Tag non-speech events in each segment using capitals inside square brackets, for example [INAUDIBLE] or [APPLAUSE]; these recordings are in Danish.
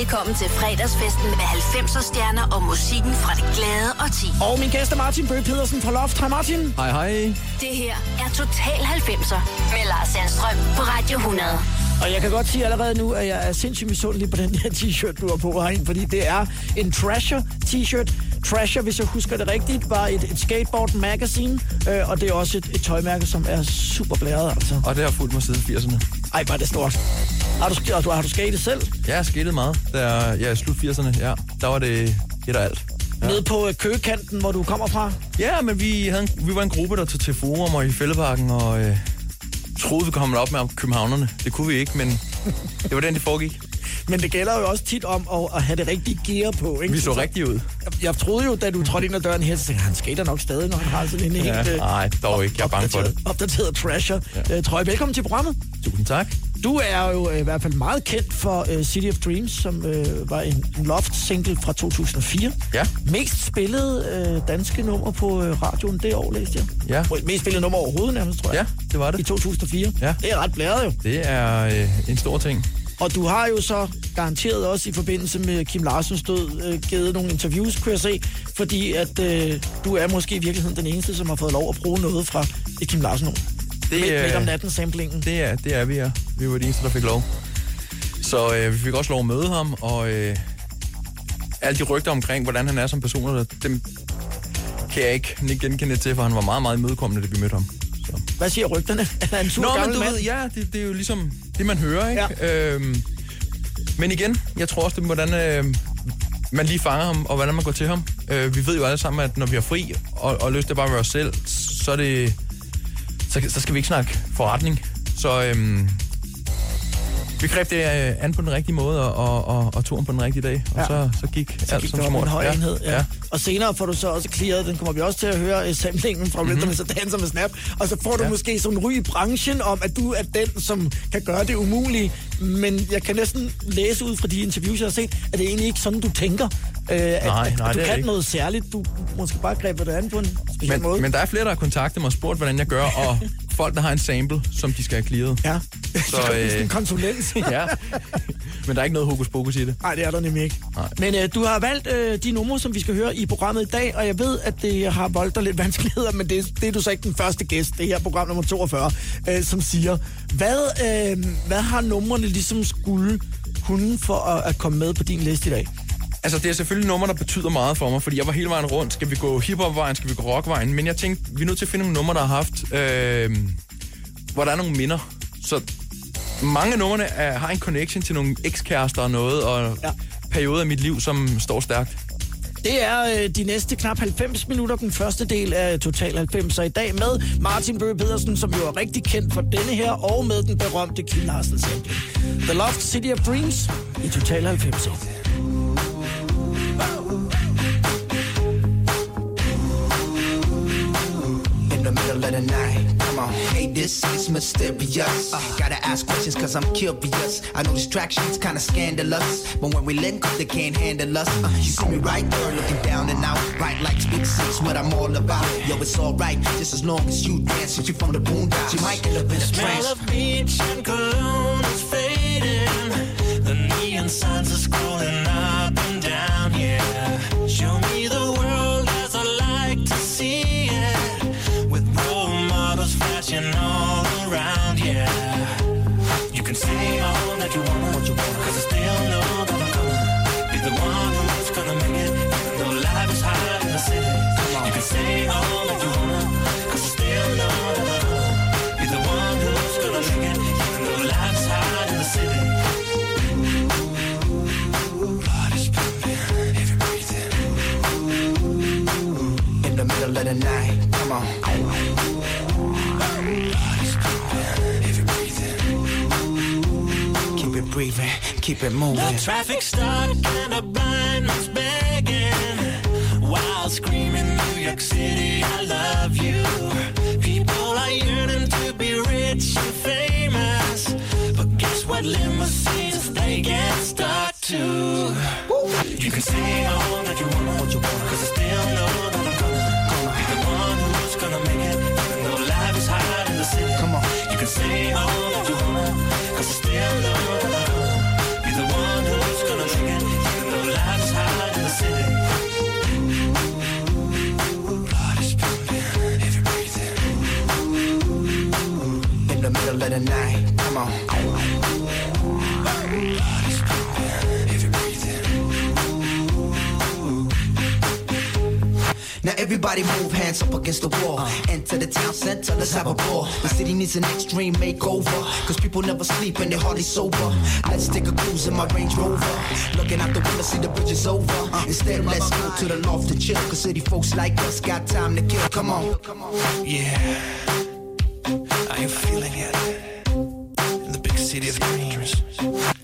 Velkommen til fredagsfesten med 90'er stjerner og musikken fra det glade og ti. Og min gæst er Martin Bøge Pedersen fra Loft. Hej Martin. Hej hej. Det her er Total 90'er med Lars Sandstrøm på Radio 100. Og jeg kan godt sige allerede nu, at jeg er sindssygt misundelig på den her t-shirt, du har på herinde, fordi det er en Trasher t-shirt. Trasher, hvis jeg husker det rigtigt, var et, et skateboard magazine, øh, og det er også et, et tøjmærke, som er super blæret, altså. Og det har fulgt mig siden 80'erne. Ej, var det stort. Har du, har du, har du skatet selv? Ja, jeg har skatet meget. Der, ja, i slut 80'erne, ja. Der var det et og alt. Ja. Nede på øh, køgekanten, hvor du kommer fra? Ja, men vi, havde en, vi var en gruppe, der tog til Forum og i Fældeparken, og øh, troede, vi kom op med københavnerne. Det kunne vi ikke, men [LAUGHS] det var den, det foregik. Men det gælder jo også tit om at, at have det rigtige gear på, ikke? Vi så rigtigt ud. Jeg, jeg troede jo, da du trådte ind ad døren her, så han skater nok stadig, når han har sådan en Ja, helt... øh, nej, dog ikke. Jeg er bange for det. Opdateret trasher. Ja. Øh, trøje. Velkommen til programmet. Tusind tak. Du er jo øh, i hvert fald meget kendt for uh, City of Dreams, som uh, var en, Loft-single fra 2004. Ja. Mest spillede uh, danske nummer på uh, radioen det år, læste jeg. Ja. Mest spillede nummer overhovedet nærmest, tror jeg. Ja, det var I det. 2004. Ja. Det er ret blæret jo. Det er øh, en stor ting. Og du har jo så garanteret også i forbindelse med Kim Larsens død øh, givet nogle interviews, kunne jeg se, fordi at øh, du er måske i virkeligheden den eneste, som har fået lov at bruge noget fra et Kim Larsen nummer. Det, Midt, midt om natten samplingen. det, er, det er vi, ja. Vi var de eneste, der fik lov. Så øh, vi fik også lov at møde ham, og øh, alle de rygter omkring, hvordan han er som person, dem kan jeg ikke genkende til, for han var meget, meget imødekommende, da vi mødte ham. Så. Hvad siger rygterne? [LAUGHS] Er han en sur Nå, men gammel du mand? ved, ja, det, det er jo ligesom det, man hører, ikke? Ja. Øhm, men igen, jeg tror også, det hvordan øh, man lige fanger ham, og hvordan man går til ham. Øh, vi ved jo alle sammen, at når vi har fri og, og lyst til bare at være os selv, så er det... Så, så skal vi ikke snakke forretning. Så øhm, vi greb det øh, an på den rigtige måde, og, og, og, og ham på den rigtige dag. Og Ja. så, så gik Så alt gik som smurt. en høj enhed. Ja. Ja. Og senere får du så også clearet, den kommer vi også til at høre, uh, samlingen fra Rhythm mm-hmm. Dancer med Snap. Og så får du ja. Måske sådan en ry i branchen om, at du er den, som kan gøre det umulige. Men jeg kan næsten læse ud fra de interviews, jeg har set, at det er egentlig ikke sådan, du tænker. At, Nej, at, nej, at du det kan ikke. noget særligt. Du måske bare grebet det an på en speciel måde. Men, men der er flere, der har kontaktet mig og spurgt, hvordan jeg gør, og folk, der har en sample, som de skal have clearet. Ja, Så, øh... øh, en [LAUGHS] konsulent. [LAUGHS] Ja, men der er ikke noget hokus pokus i det. Nej, det er der nemlig ikke. Nej. Men øh, du har valgt øh, de numre, som vi skal høre i programmet i dag, og jeg ved, at det har voldt dig lidt vanskeligheder, men det, det er du så ikke den første gæst, det her program nummer 42, øh, som siger, hvad, øh, hvad har numrene ligesom skulle kunne for at, at komme med på din liste i dag? Altså, det er selvfølgelig numre, der betyder meget for mig, fordi jeg var hele vejen rundt. Skal vi gå hiphop-vejen, skal vi gå rock-vejen? Men jeg tænkte, vi er nødt til at finde nogle numre, der har haft, øh, hvor der er nogle minder. Så mange af numrene er, har en connection til nogle ekskærester og noget, og Ja. perioder af mit liv, som står stærkt. Det er øh, de næste knap 90 minutter, den første del af Total 90, så i dag med Martin Bøge Pedersen, som jo er rigtig kendt for denne her, og med den berømte Kim Larsen sampling. The Loft City of Dreams i Total 90. in the middle of the night. On. Hey, this is mysterious. Uh, gotta ask questions cause I'm curious. I know distractions kinda scandalous, but when we link up, they can't handle us. Uh, you see me right there looking down and out. Bright like big six, what I'm all about. Yo, it's alright, just as long as you dance with you from the boondocks. You might end up in a trance. of beach and cologne is fading. The neon signs are scrolling up of the night. Come on. Pumping, breathing. Keep it breathing, keep it moving. The traffic stuck and a blind man's begging while screaming New York City, I love you. People are yearning to be rich and famous, but guess what limousines they get stuck to? You can say all everybody move hands up against the wall. Uh. Enter the town center, let's have a ball. The city needs an extreme makeover. Cause people never sleep and they're hardly sober. Let's take a cruise in my Range Rover. Looking out the window, see the bridge is over. Uh. Instead, let's go to the loft to chill. Cause city folks like us got time to kill. Come on. Yeah. Are you feeling it? In the big city of dreams.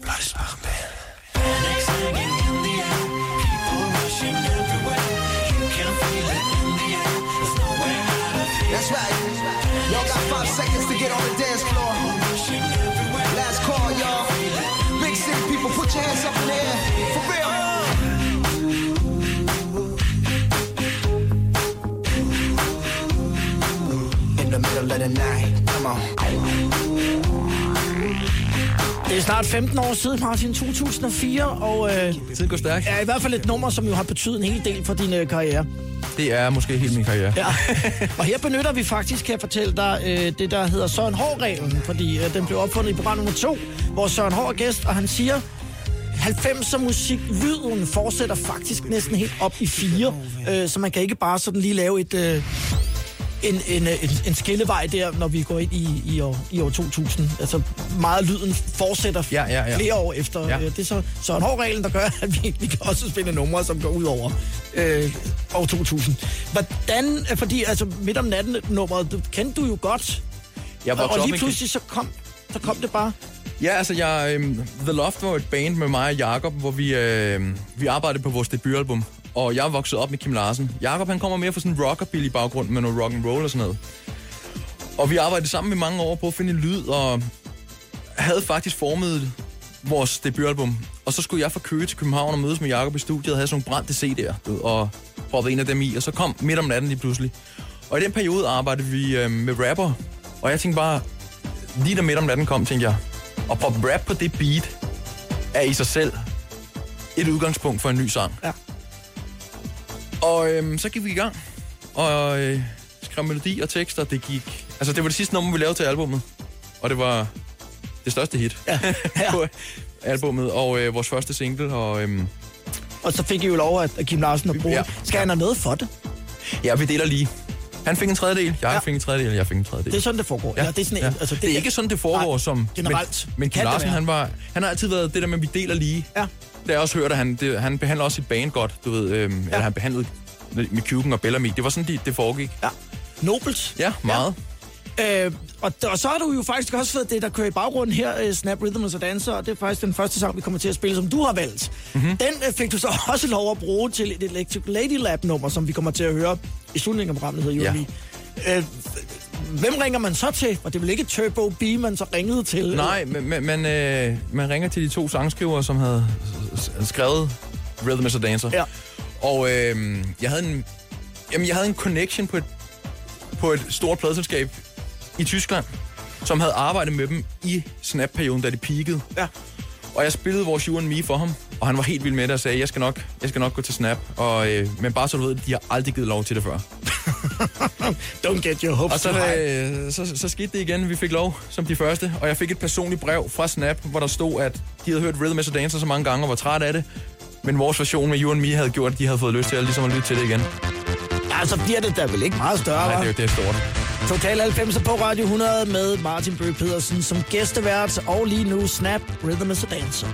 In the night. Come on. Det er snart 15 år siden, Martin, 2004, og øh, Tiden går stærkt. er i hvert fald et nummer, som jo har betydet en hel del for din øh, karriere. Det er måske hele min karriere. Ja. [LAUGHS] og her benytter vi faktisk, kan jeg fortælle dig, øh, det der hedder Søren Hård-reglen, fordi øh, den blev opfundet i program nummer to, hvor Søren Hård er gæst, og han siger, 90'er musik, lyden fortsætter faktisk næsten helt op i fire, øh, så man kan ikke bare sådan lige lave et... Øh, en, en, en, en skillevej der, når vi går ind i, i, år, i år 2000. Altså meget lyden fortsætter Ja, ja, ja. flere år efter. Ja. Ja. Det er så, så en hård regel, der gør, at vi, vi kan også spille numre, som går ud over øh, år 2000. Hvordan, øh, fordi altså midt om natten nummeret, kendte du jo godt. Jeg Og, og lige pludselig så kom, så kom det bare. Ja, altså, jeg, øhm, The Loft var et band med mig og Jakob, hvor vi, øh, vi arbejdede på vores debutalbum. Og jeg er vokset op med Kim Larsen. Jakob han kommer mere fra sådan en rockabilly baggrund med noget rock and roll og sådan noget. Og vi arbejdede sammen i mange år på at finde en lyd, og havde faktisk formet vores debutalbum. Og så skulle jeg fra Køge til København og mødes med Jakob i studiet og havde sådan nogle brændte CD'er, du ved, og proppede en af dem i, og så kom midt om natten lige pludselig. Og i den periode arbejdede vi øh, med rapper, og jeg tænkte bare, lige da midt om natten kom, tænkte jeg, at proppe rap på det beat er i sig selv et udgangspunkt for en ny sang. Ja. Og øhm, så gik vi i gang, og øh, skrev melodi og tekster, det gik... Altså, det var det sidste nummer, vi lavede til albummet, og det var det største hit Ja. ja. [LAUGHS] på albummet, og øh, vores første single, og øhm, Og så fik I jo lov at, at Kim Larsen at bruge Ja. ja. Skal han have noget for det? ja, vi deler lige. Han fik en tredjedel, jeg Ja. fik en tredjedel, jeg fik en tredjedel. Det er sådan, det foregår. Ja, det er sådan, ja. altså, det, er ikke sådan, det foregår Nej, som... generelt. Men, men Kim det Larsen, han, var, han har altid været det der med, at vi deler lige. Ja. Det jeg også hørt, at han, det, han behandler også sit band godt, du ved. Øhm, ja. Eller han behandlede med Cuban og Bellamy. Det var sådan, det, det foregik. Ja. Nobelt. Ja, meget. Øh, og, og så har du jo faktisk også fået det, der kører i baggrunden her, uh, Snap Rhythm og Dancer, og det er faktisk den første sang, vi kommer til at spille, som du har valgt. Mhm. Mm-hmm. Den uh, fik du så [LAUGHS] også lov at bruge til et Electric Lady Lab-nummer, som vi kommer til at høre i slutningen af programmet, hedder Ja. Juli. Øh, hvem ringer man så til? Og det er vel ikke Turbo B, man så ringede til? Nej, men, men øh, man ringer til de to sangskrivere, som havde skrevet Rhythm is a Dancer. Ja. Og øh, jeg havde en, jamen, jeg havde en connection på et, på et stort pladselskab i Tyskland, som havde arbejdet med dem i Snap-perioden, da de peakede. Ja. Og jeg spillede vores You and Me for ham, og han var helt vild med det og sagde, jeg skal nok, jeg skal nok gå til Snap. Og, øh, men bare så du ved, de har aldrig givet lov til det før. [LAUGHS] Don't get your hopes Og så, øh, så, så skete det igen. Vi fik lov som de første, og jeg fik et personligt brev fra Snap, hvor der stod, at de havde hørt Rhythm is a Dancer så mange gange og var træt af det. Men vores version med You and Me havde gjort, at de havde fået lyst til at, ligesom at lytte til det igen. Ja, så bliver det da vel ikke meget større, Nej, det, er- det er stort. Total 90 på Radio 100 med Martin Bøge Pedersen som gæstevært, og lige nu Snap Rhythm is a Dancer.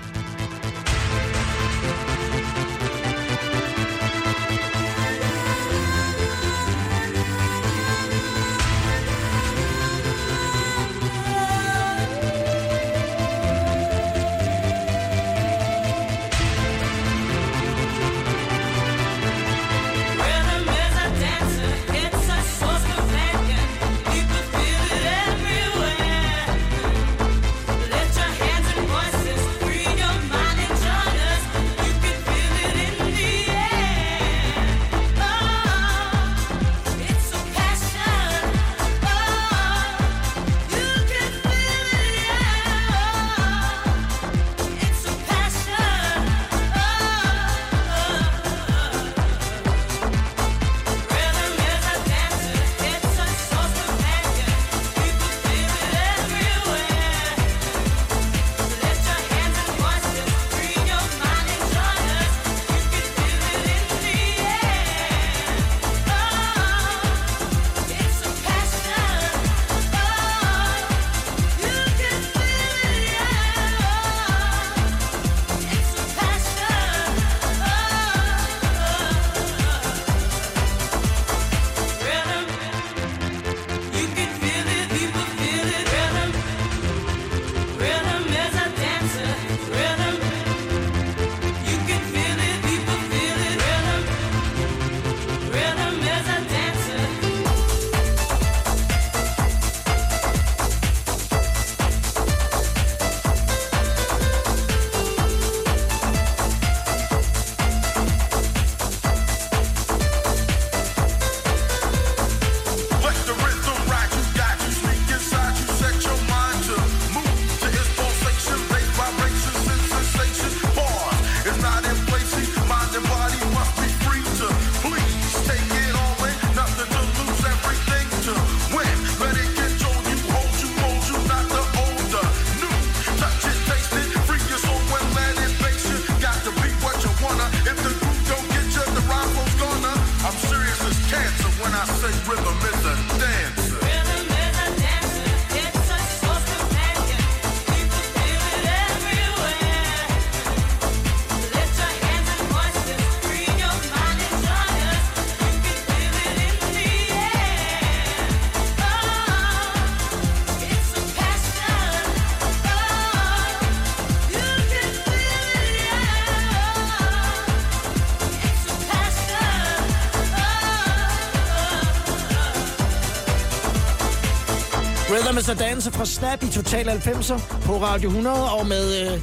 Med så danse fra Snap i Total 90'er på Radio 100, og med øh,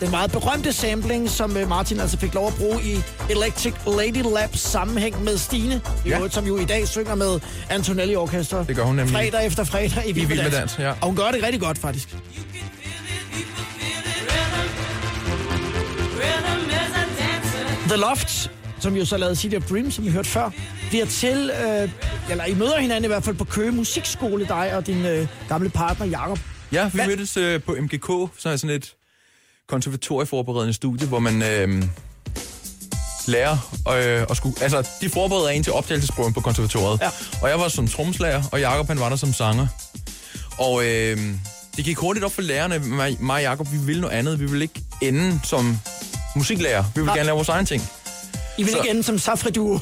den meget berømte sampling, som øh, Martin altså fik lov at bruge i Electric Lady Lab sammenhæng med Stine, i Ja. øvrigt, som jo i dag synger med Antonelli Orkester. Det gør hun nemlig. Fredag efter fredag i Vild Vild med Dans. Ja. Og hun gør det rigtig godt, faktisk. The Loft, som jo så lavede City of Dreams, som vi hørte før, bliver til, øh, eller I møder hinanden i hvert fald på Køge Musikskole, dig og din øh, gamle partner, Jakob. Ja, vi Hvad- mødtes øh, på MGK, så er sådan et konservatorieforberedende studie, hvor man øh, lærer øh, at skulle... Altså, de forbereder en til optagelsesprøven på konservatoriet. Ja. Og jeg var som tromslager, og Jakob han var der som sanger. Og øh, det gik hurtigt op for lærerne, mig, mig og Jakob, vi ville noget andet. Vi ville ikke ende som musiklærer. Vi ville Nej. gerne lave vores egen ting. I vil Så- ikke ende som Safri Duo. [LAUGHS]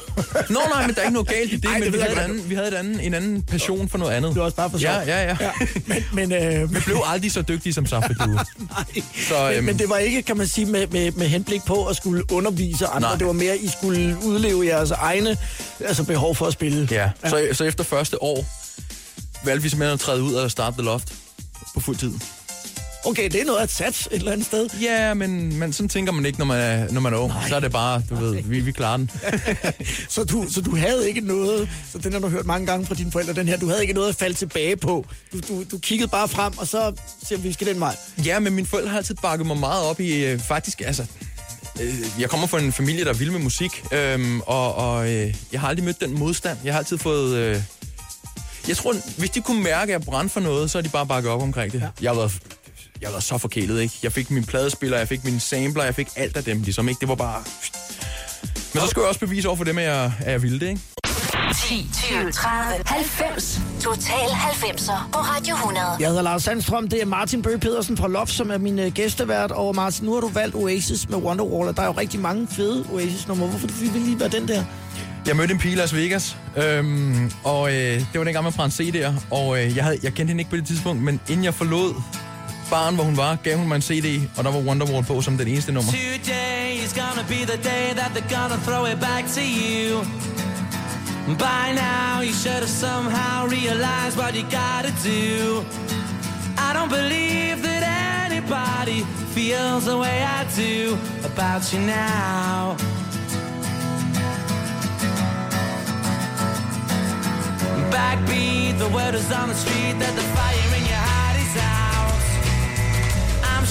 Nå nej, men der er ikke noget galt i det, Ej, det men ved vi havde, anden, vi havde et anden, en anden passion for noget andet. Det var også bare for Ja, sjov. ja, ja. ja. Men, men, øh, [LAUGHS] Vi blev aldrig så dygtige som Safri Duo. [LAUGHS] nej. Så, men, øhm, men det var ikke, kan man sige, med, med, med henblik på at skulle undervise andre. Nej. Det var mere, at I skulle udleve jeres egne altså behov for at spille. Ja, så, så efter første år valgte vi simpelthen at træde ud og starte The Loft på fuld tid. Okay, det er noget at sats et eller andet sted. Ja, men, men sådan tænker man ikke, når man er, når man er ung. Så er det bare, du ved, vi, vi klarer den. [LAUGHS] Så du, så du havde ikke noget, så den har du hørt mange gange fra dine forældre, den her, du havde ikke noget at falde tilbage på. Du, du, du kiggede bare frem, og så siger vi, skal den vej. Ja, men mine forældre har altid bakket mig meget op i, øh, faktisk, altså... Øh, jeg kommer fra en familie, der er vild med musik, øhm, og, og øh, jeg har aldrig mødt den modstand. Jeg har altid fået... Øh, jeg tror, hvis de kunne mærke, at jeg brændte for noget, så har de bare bakket op omkring det. Ja. Jeg har været jeg været så forkælet, ikke? Jeg fik min pladespiller, jeg fik mine sampler, jeg fik alt af dem, ligesom, ikke? Det var bare... Men så skulle jeg også bevise over for dem, at jeg, at jeg ville det, ikke? 10, 20, 30, 90. Total 90'er på Radio 100. Jeg hedder Lars Sandstrøm, det er Martin Bøge Pedersen fra Loft, som er min øh, gæstevært. Og Martin, nu har du valgt Oasis med Wonderwall, og der er jo rigtig mange fede Oasis-numre. Hvorfor vil vi lige være den der? Jeg mødte en pige i Las Vegas, øhm, og øh, det var dengang, man brændte CD'er, og øh, jeg, havde, jeg kendte hende ikke på det tidspunkt, men inden jeg forlod baren, hvor hun var, gav hun mig en CD, og der var Wonderwall på som den eneste nummer. Today is gonna be the day that they're gonna throw it back to you. By now, you should have somehow realized what you gotta do. I don't believe that anybody feels the way I do about you now. Backbeat, the word is on the street that the fire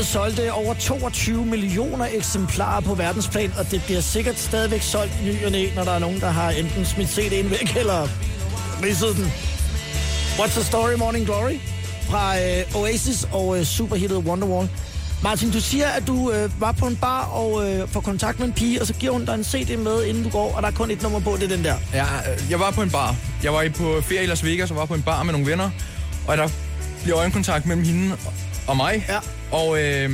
Albummet solgte over 22 millioner eksemplarer på verdensplan, og det bliver sikkert stadigvæk solgt ny og næ, når der er nogen, der har enten smidt CD'en væk eller ridset den. What's the story, Morning Glory? Fra øh, Oasis og øh, superhittet Wonderwall. Martin, du siger, at du øh, var på en bar og øh, får kontakt med en pige, og så giver hun dig en CD med, inden du går, og der er kun et nummer på, det er den der. Ja, øh, jeg var på en bar. Jeg var i på ferie i Las Vegas og var på en bar med nogle venner. Og der bliver øjenkontakt mellem hende og mig. Ja. Og øh,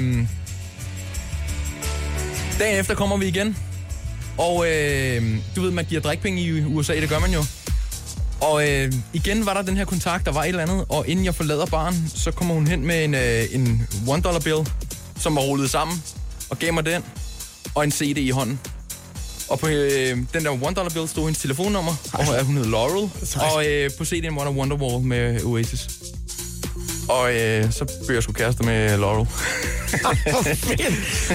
dagen efter kommer vi igen. Og øh, du ved, man giver drikpenge i USA, det gør man jo. Og øh, igen var der den her kontakt, der var et eller andet. Og inden jeg forlader baren, så kommer hun hen med en, øh, en one dollar bill, som var rullet sammen. Og gav mig den. Og en CD i hånden. Og på øh, den der one dollar bill stod hendes telefonnummer, og øh, hun hed Laurel. Og øh, på CD'en var der Wonderwall med Oasis. Og øh, så blev jeg sgu kæreste med Laurel. [LAUGHS]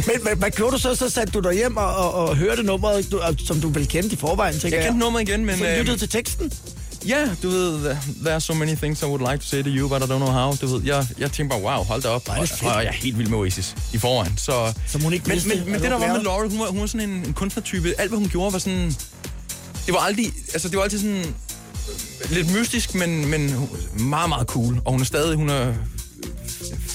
Men, men hvad gjorde du så? Så satte du dig hjem og, og, og hørte nummeret, du, som du vel kendte i forvejen, tænker Jeg jeg. kendte nummeret igen, men... Så øh, lyttede til teksten? Ja, du ved, there are so many things I would like to say to you, but I don't know how. Du ved, jeg, jeg tænkte bare, wow, hold da op. Og, og jeg er helt vild med Oasis i forvejen. Så, Som hun ikke men, vidste, men, men det der var med. Laurel, hun var, hun var sådan en, en kunstnertype. Alt, hvad hun gjorde, var sådan... Det var aldrig... Altså, det var altid sådan... Lidt mystisk, men, men meget, meget cool. Og hun er stadig... Hun er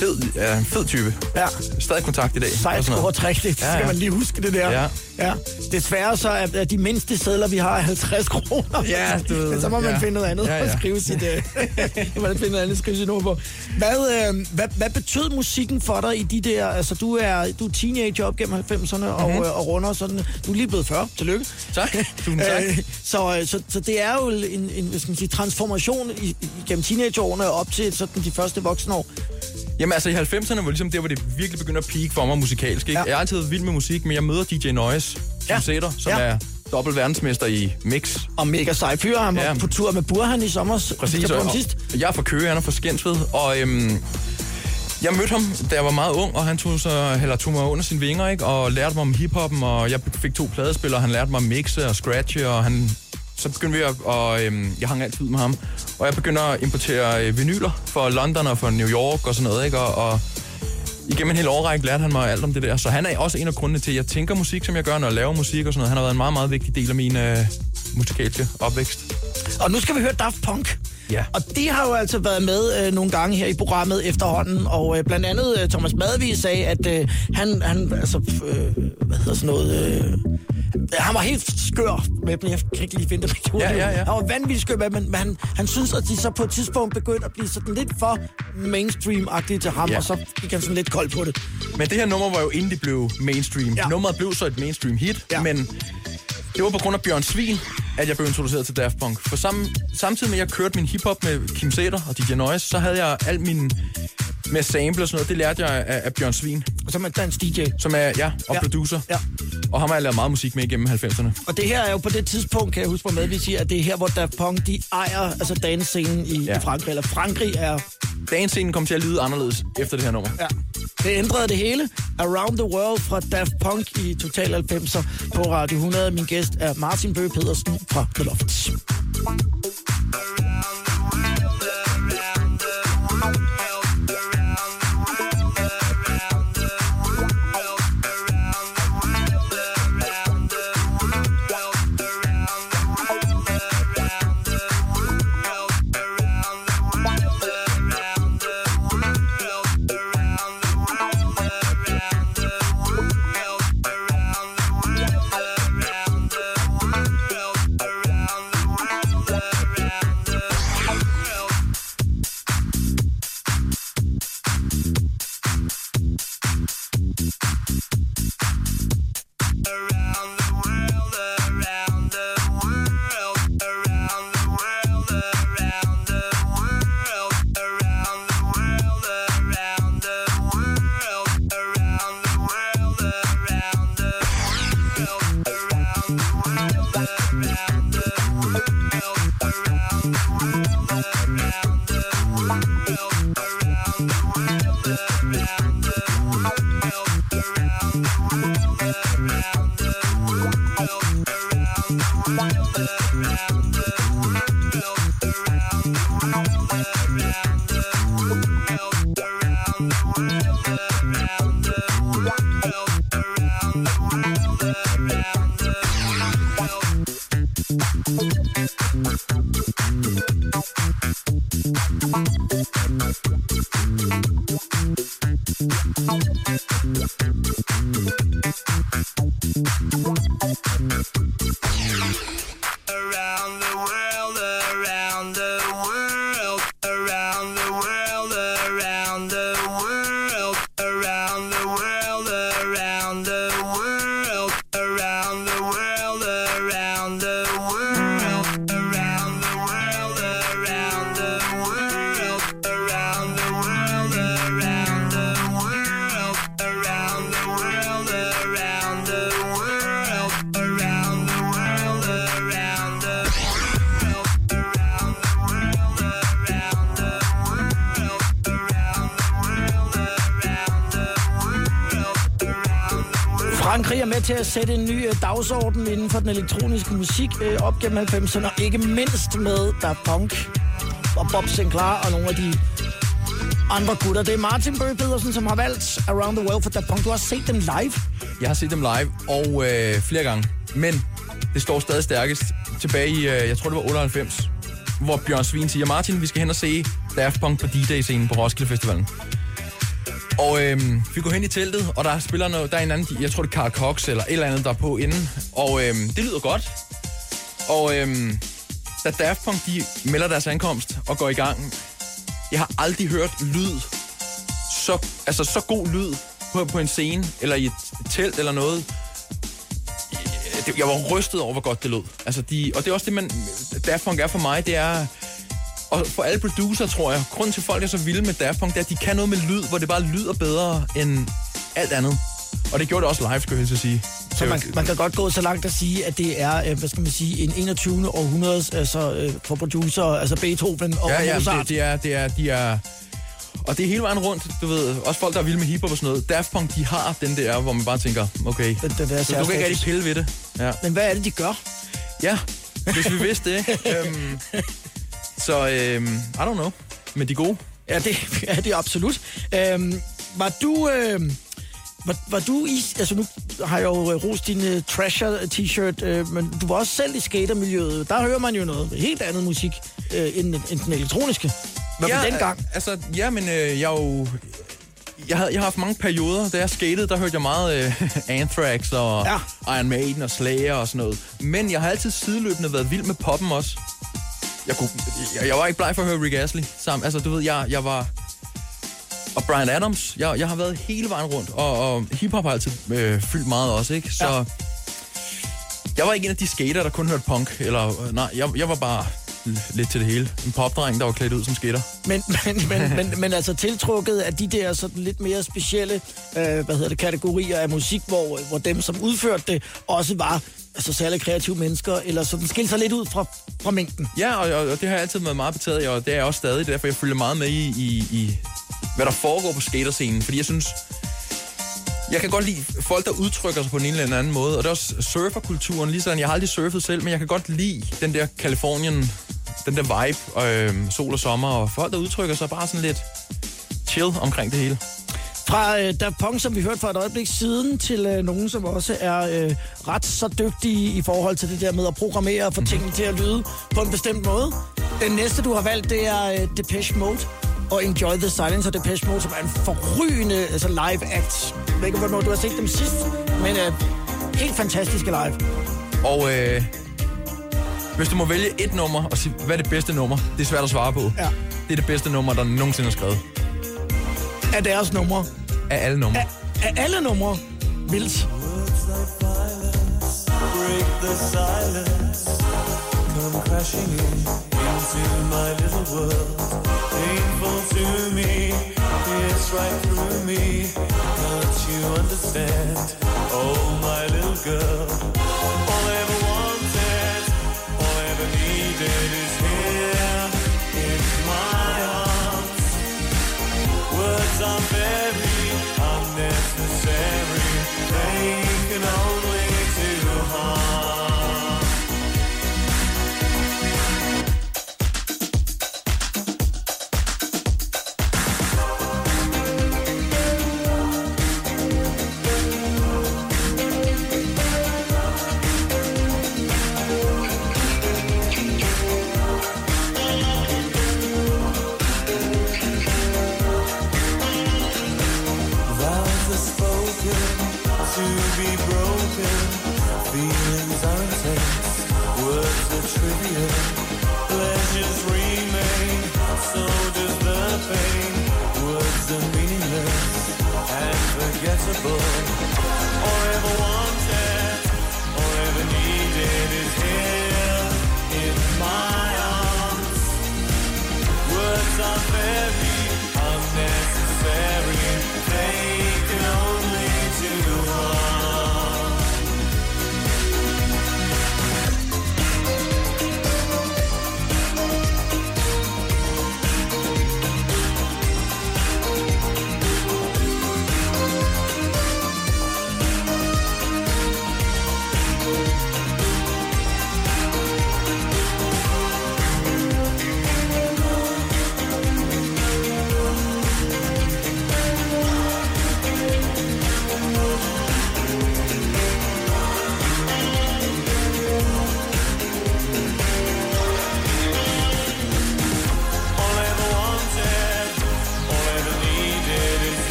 fed, ja, en fed type. Ja. Stadig kontakt i dag. Sejt scoretræk, det Ja, skal ja. man lige huske det der. Ja. ja. Desværre så er er de mindste sædler, vi har, er 50 kroner. Ja, du [LAUGHS] ved, Så må man ja. finde noget andet Ja, ja. at skrive sit, øh, [LAUGHS] man finde noget andet at skrive sit nummer på. Hvad, øh, hvad, hvad betød musikken for dig i de der, altså du er, du er teenager op gennem 90'erne Mhm. og, øh, og runder sådan, du er lige blevet 40, tillykke. Tak. [LAUGHS] Tusind tak. Øh, så, øh, så, så det er jo en, en hvad skal man sige, transformation i, gennem teenageårene op til sådan de første voksne år. Jamen altså i 90'erne var ligesom der, hvor det virkelig begyndte at peak for mig musikalsk. Ikke? Ja. Jeg har altid været vild med musik, men jeg møder DJ Noise, Ja. ja. Sæder, som Ja. er dobbelt verdensmester i mix. Og mega sej fyr, han var Ja. på tur med Burhan i sommer. Præcis. Og, sidst. jeg er fra Køge, han er fra Skensved, og øhm, jeg mødte ham, da jeg var meget ung, og han tog, så, eller tog mig under sine vinger, ikke? og lærte mig om hiphoppen, og jeg fik to pladespillere, og han lærte mig at mixe og scratche, og han, så begyndte vi at, og øhm, jeg hang altid med ham, og jeg begyndte at importere øh, vinyler for London og for New York og sådan noget, ikke? Og, og igennem en hel årrække lærte han mig alt om det der, så han er også en af grundene til, at jeg tænker musik, som jeg gør, når jeg laver musik og sådan noget. Han har været en meget, meget vigtig del af min øh, musikalske opvækst. Og nu skal vi høre Daft Punk. Ja. Og de har jo altså været med øh, nogle gange her i programmet efterhånden, og øh, blandt andet øh, Thomas Madvig sagde, at øh, han, han, altså, øh, hvad hedder sådan noget, øh, han var helt skør med dem. Jeg kan ikke lige finde [LAUGHS] det. Ja, ja, ja. Han var vanvittigt skør dem, men han, han synes, at de så på et tidspunkt begyndte at blive sådan lidt for mainstream-agtige til ham, Ja. og så gik han sådan lidt kold på det. Men det her nummer var jo inden det blev mainstream. Ja. Nummeret blev så et mainstream hit, Ja. men det var på grund af Bjørn Svin, at jeg blev introduceret til Daft Punk. For sam, samtidig med, at jeg kørte min hiphop med Kim Sæter og DJ Noise, så havde jeg al min med sample og sådan noget, det lærte jeg af, af Bjørn Svin, Og så er man dansk DJ. som er, ja, og ja. producer. Ja. Og ham har jeg lavet meget musik med igennem 90'erne. Og det her er jo på det tidspunkt, kan jeg huske, hvor Madvig siger, at det er her, hvor Daft Punk, de ejer altså dansescenen i, ja. I Frankrig. Eller Frankrig er Dagens scene kom til at lyde anderledes efter det her nummer. Ja. Det ændrede det hele. Around the World fra Daft Punk i Total 90'er på Radio 100. Min gæst er Martin Bøge Pedersen fra The Lofts. Around til at sætte en ny øh, dagsorden inden for den elektroniske musik øh, op gennem 90'erne, og ikke mindst med Daft Punk og Bob Sinclair og nogle af de andre gutter. Det er Martin Bøge Pedersen, som har valgt Around the World for Daft Punk. Du har set dem live. Jeg har set dem live, og øh, flere gange. Men det står stadig stærkest tilbage i, øh, jeg tror det var 98, hvor Bjørn Svin siger, Martin, vi skal hen og se Daft Punk på D-Day-scenen på Roskilde Festivalen. Og øh, vi går hen i teltet, og der spiller noget, der er en anden, jeg tror det er Carl Cox eller et eller andet, der er på inden. Og øh, det lyder godt. Og øh, da Daft Punk de melder deres ankomst og går i gang, jeg har aldrig hørt lyd, så, altså så god lyd på, på en scene, eller i et telt eller noget. Jeg var rystet over, hvor godt det lød. Altså de, og det er også det, man, Daft Punk er for mig, det er... Og for alle producer, tror jeg, grunden til, folk er så vilde med Daft Punk, det er, at de kan noget med lyd, hvor det bare lyder bedre end alt andet. Og det gjorde det også live, skulle jeg helst sige. Så man, man kan godt gå så langt at sige, at det er, øh, hvad skal man sige, en 21. århundredes altså, for producer, altså Beethoven og Ja, ja, Mozart. det, det, er, det er, de er... Og det er hele vejen rundt, du ved, også folk, der er vilde med hiphop og sådan noget. Daft Punk, de har den der, hvor man bare tænker, okay, Den, den der så du kan ikke rigtig pille ved det. Ja, Men hvad er det, de gør? ja hvis vi vidste det. [LAUGHS] øhm, så, øhm, I don't know. Men de er gode. Ja, det er det absolut. Øhm, var du... Øh, var, var du i... Altså, nu har jeg jo øh, rost din uh, Trasher-t-shirt, øh, men du var også selv i skatermiljøet. Der hører man jo noget helt andet musik øh, end, end den elektroniske. Hvad ja, dengang? Altså, ja, men øh, jeg er jo... Jeg, havde, jeg har haft mange perioder, da jeg skatede, der hørte jeg meget øh, [LAUGHS] Anthrax og ja. Iron Maiden og Slayer og sådan noget. Men jeg har altid sideløbende været vild med poppen også. Jeg, kunne, jeg, jeg var ikke bleg for at høre Rick Astley sammen. Altså, du ved, jeg, jeg var... Og Brian Adams, jeg, jeg har været hele vejen rundt, og, og hiphop har altid øh, fyldt meget også, ikke? Så Ja. jeg var ikke en af de skater, der kun hørte punk, eller øh, nej, jeg, jeg var bare lidt til det hele. En popdreng, der var klædt ud som skater. Men, men, men, men, men altså tiltrukket af de der sådan lidt mere specielle øh, hvad hedder det, kategorier af musik, hvor, hvor dem, som udførte det, også var altså, særlig kreative mennesker, eller sådan skilte sig lidt ud fra, fra mængden. Ja, og, og, og det har jeg altid været meget betaget af, og det er jeg også stadig. Det er derfor, jeg følger meget med i, i, i hvad der foregår på skaterscenen. Fordi jeg synes, jeg kan godt lide folk, der udtrykker sig på en eller anden måde. Og det er også surferkulturen. Lige jeg har aldrig surfet selv, men jeg kan godt lide den der Kalifornien, den der vibe, øh, sol og sommer, og folk, der udtrykker sig bare sådan lidt chill omkring det hele. Fra øh, Daft Punk, som vi hørte for et øjeblik siden, til øh, nogen, som også er øh, ret så dygtige i forhold til det der med at programmere og få tingene til at lyde på en bestemt måde. Den næste, du har valgt, det er øh, Depeche Mode og Enjoy the Silence og Depeche Mode, som er en forrygende altså live act. Jeg ved ikke, hvornår du har set dem sidst, men øh, helt fantastiske live. Og øh, hvis du må vælge et nummer og sige, hvad er det bedste nummer, det er svært at svare på. Ja. Det er det bedste nummer, der nogensinde er skrevet. Af deres numre. Af alle numre. Af, af alle numre. Vildt. break the silence. Come crashing in into my little world. Painful to me, it's right through me. Can't you understand? Oh, my little girl. All I ever wanted, all I ever needed is some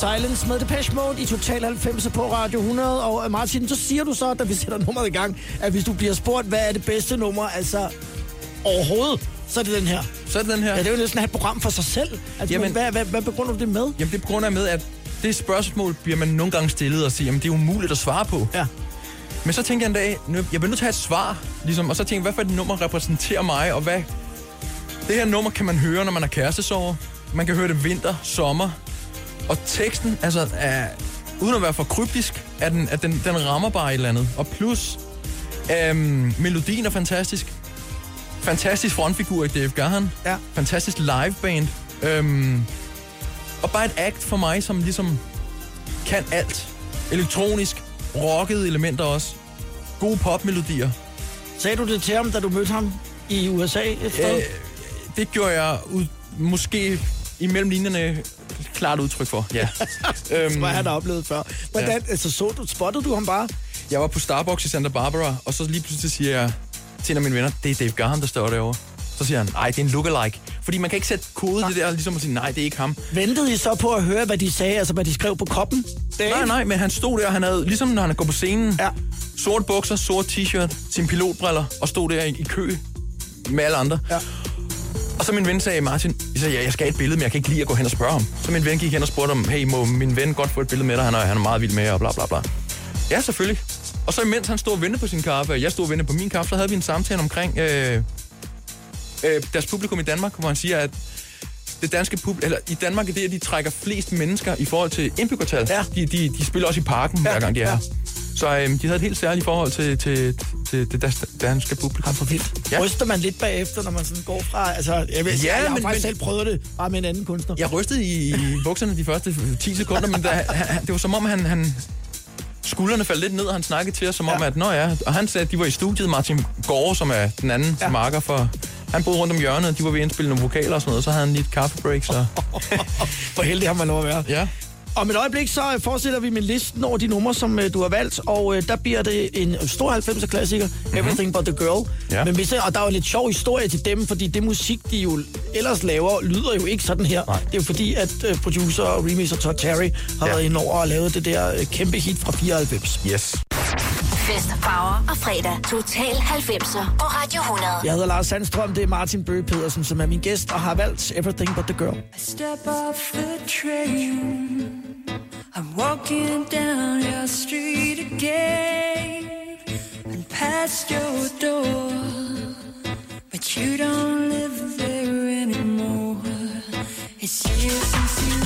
Silence med Depeche Mode i Total 90 på Radio 100. Og øh, Martin, så siger du så, da vi sætter nummeret i gang, at hvis du bliver spurgt, hvad er det bedste nummer, altså overhovedet, så er det den her. Så er det den her. Ja, det er jo næsten et program for sig selv. Altså, Jamen- Jamen, hvad, hvad, hvad begrunder du det med? Jamen det er grund af med, at det spørgsmål bliver man nogle gange stillet og siger, jamen det er umuligt at svare på. Ja. Men så tænkte jeg en dag, nu- jeg bliver nødt til at have et svar, ligesom, og så tænkte jeg, hvad for et nummer repræsenterer mig, og hvad... Det her nummer kan man høre, når man har kærestesover. Man kan høre det vinter, sommer. Og teksten, altså, er, uden at være for kryptisk, er den, at den, den rammer bare et eller andet. Og plus, øhm, melodien er fantastisk. Fantastisk frontfigur i Dave Gahan. Ja. Fantastisk liveband. Øhm, og bare et act for mig, som ligesom kan alt. Elektronisk, rockede elementer også. Gode popmelodier. Sagde du det til ham, da du mødte ham i USA et sted? Øh, det gjorde jeg ud, måske imellem linjerne klart udtryk for, ja. [LAUGHS] øhm, Hvad han har oplevet før. Hvordan, ja. altså, så du, spottede du ham bare? jeg var på Starbucks i Santa Barbara, og så lige pludselig siger jeg til en af mine venner, det er Dave Gahan, der står derovre. Så siger han, nej, det er en lookalike. Fordi man kan ikke sætte kode i det der, ligesom at sige, nej, det er ikke ham. Ventede I så på at høre, hvad de sagde, altså hvad de skrev på koppen? Dave? Nej, nej, men han stod der, han havde, ligesom når han går på scenen, Ja. sort bukser, sort t-shirt, sine pilotbriller, og stod der i, i kø med alle andre. Ja. Og så min ven sagde, Martin, jeg, sagde, ja, jeg skal have et billede, men jeg kan ikke lide at gå hen og spørge ham. Så min ven gik hen og spurgte om, hey, må min ven godt få et billede med dig? Han er, han er meget vild med jer, og bla bla bla. Ja, selvfølgelig. Og så imens han stod og ventede på sin kaffe, og jeg stod og ventede på min kaffe, så havde vi en samtale omkring øh, øh, deres publikum i Danmark, hvor han siger, at det danske pub, eller i Danmark er det, at de trækker flest mennesker i forhold til indbyggertal. Ja. De, de, de spiller også i parken, ja. hver gang de er ja. Så øhm, de havde et helt særligt forhold til, til, til det dans- danske publikum. For vildt. Ja. Ryster man lidt bagefter, når man sådan går fra... Altså, jeg, vil, ja, jeg, har men- faktisk men- selv prøvet det, bare med en anden kunstner. Jeg rystede i, i bukserne de første 10 sekunder, men da, han, det var som om, han, han skuldrene faldt lidt ned, og han snakkede til os som ja. om, at nå ja, og han sagde, at de var i studiet, Martin Gårde, som er den anden ja. Marker for... Han boede rundt om hjørnet, og de var ved at indspille nogle vokaler og sådan noget, så havde han lige et kaffebreak, så... [LAUGHS] For heldig har man lov at være. Ja. Om et øjeblik, så øh, fortsætter vi med listen over de numre, som øh, du har valgt, og øh, der bliver det en stor 90'er klassiker, mm-hmm. Everything But The Girl. Ja. Men hvis, og der er jo lidt sjov historie til dem, fordi det musik, de jo ellers laver, lyder jo ikke sådan her. Nej. Det er jo fordi, at øh, producer og remixer Todd Terry har Ja. været inde over og lavet det der øh, kæmpe hit fra 94. Yes. Fest, farver og fredag. Total 90'er på Radio 100. Jeg hedder Lars Sandstrøm, det er Martin Bøge Pedersen, som er min gæst, og har valgt Everything But The Girl. Step off the train. I'm walking down your street again and past your door. But you don't live there anymore. It's years since you've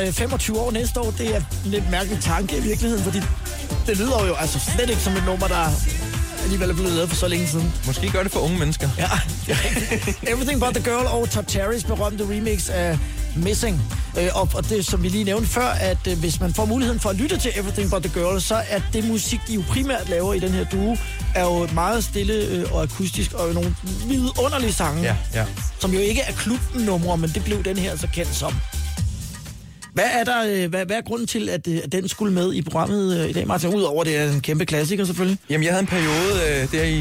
bliver øh, 25 år næste år. Det er en lidt mærkelig tanke i virkeligheden, fordi det lyder jo altså slet ikke som et nummer, der alligevel er blevet lavet for så længe siden. Måske gør det for unge mennesker. Ja, det [LAUGHS] er. Everything But The Girl og Top Terrys berømte remix af Missing. Øh, og, og det, som vi lige nævnte før, at øh, hvis man får muligheden for at lytte til Everything But The Girl, så er det musik, de jo primært laver i den her duo, er jo meget stille og akustisk, og nogle vidunderlige sange, Ja, ja. som jo ikke er klubnumre, men det blev den her så kendt som. Hvad er, der, øh, hvad, hvad er grunden til, at, øh, at den skulle med i programmet øh, i dag, Martin? Udover det er en kæmpe klassiker selvfølgelig. Jamen, jeg havde en periode øh, der i,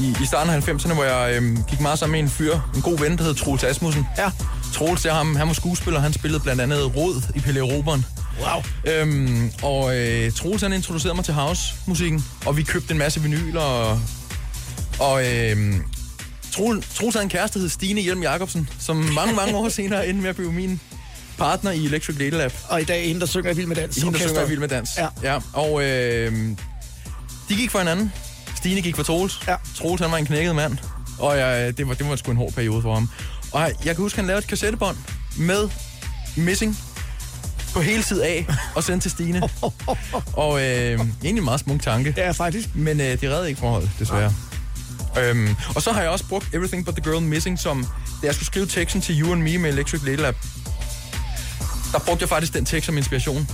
i, i starten af 90'erne, hvor jeg øh, gik meget sammen med en fyr, en god ven, der hed Troels Asmussen. Ja. Troels, der, ham, han var skuespiller, han spillede blandt andet Rod i Pelle Roberen. Wow. Øhm, og øh, Troels han introducerede mig til house-musikken, og vi købte en masse vinyler, og, og øh, Troels, Troels havde en kæreste, der hed Stine Hjelm Jacobsen, som mange, mange år [LAUGHS] senere endte med at blive min partner i Electric Lady Lab. Og i dag en, der synger Vild med Dans. Hende, der synger Vild med Dans. Ja. ja. Og øh, de gik for hinanden. Stine gik for Troels. Ja. Troels, han var en knækket mand. Og jeg, det, var, det var sgu en hård periode for ham. Og jeg, jeg kan huske, han lavede et kassettebånd med Missing på hele tid af [LAUGHS] og sendte til Stine. og øh, egentlig en meget smuk tanke. Ja, faktisk. Men øh, det redde ikke forholdet, desværre. Øhm, og så har jeg også brugt Everything But The Girl Missing, som da jeg skulle skrive teksten til You and Me med Electric Lady Lab, der brugte jeg faktisk den tekst som inspiration.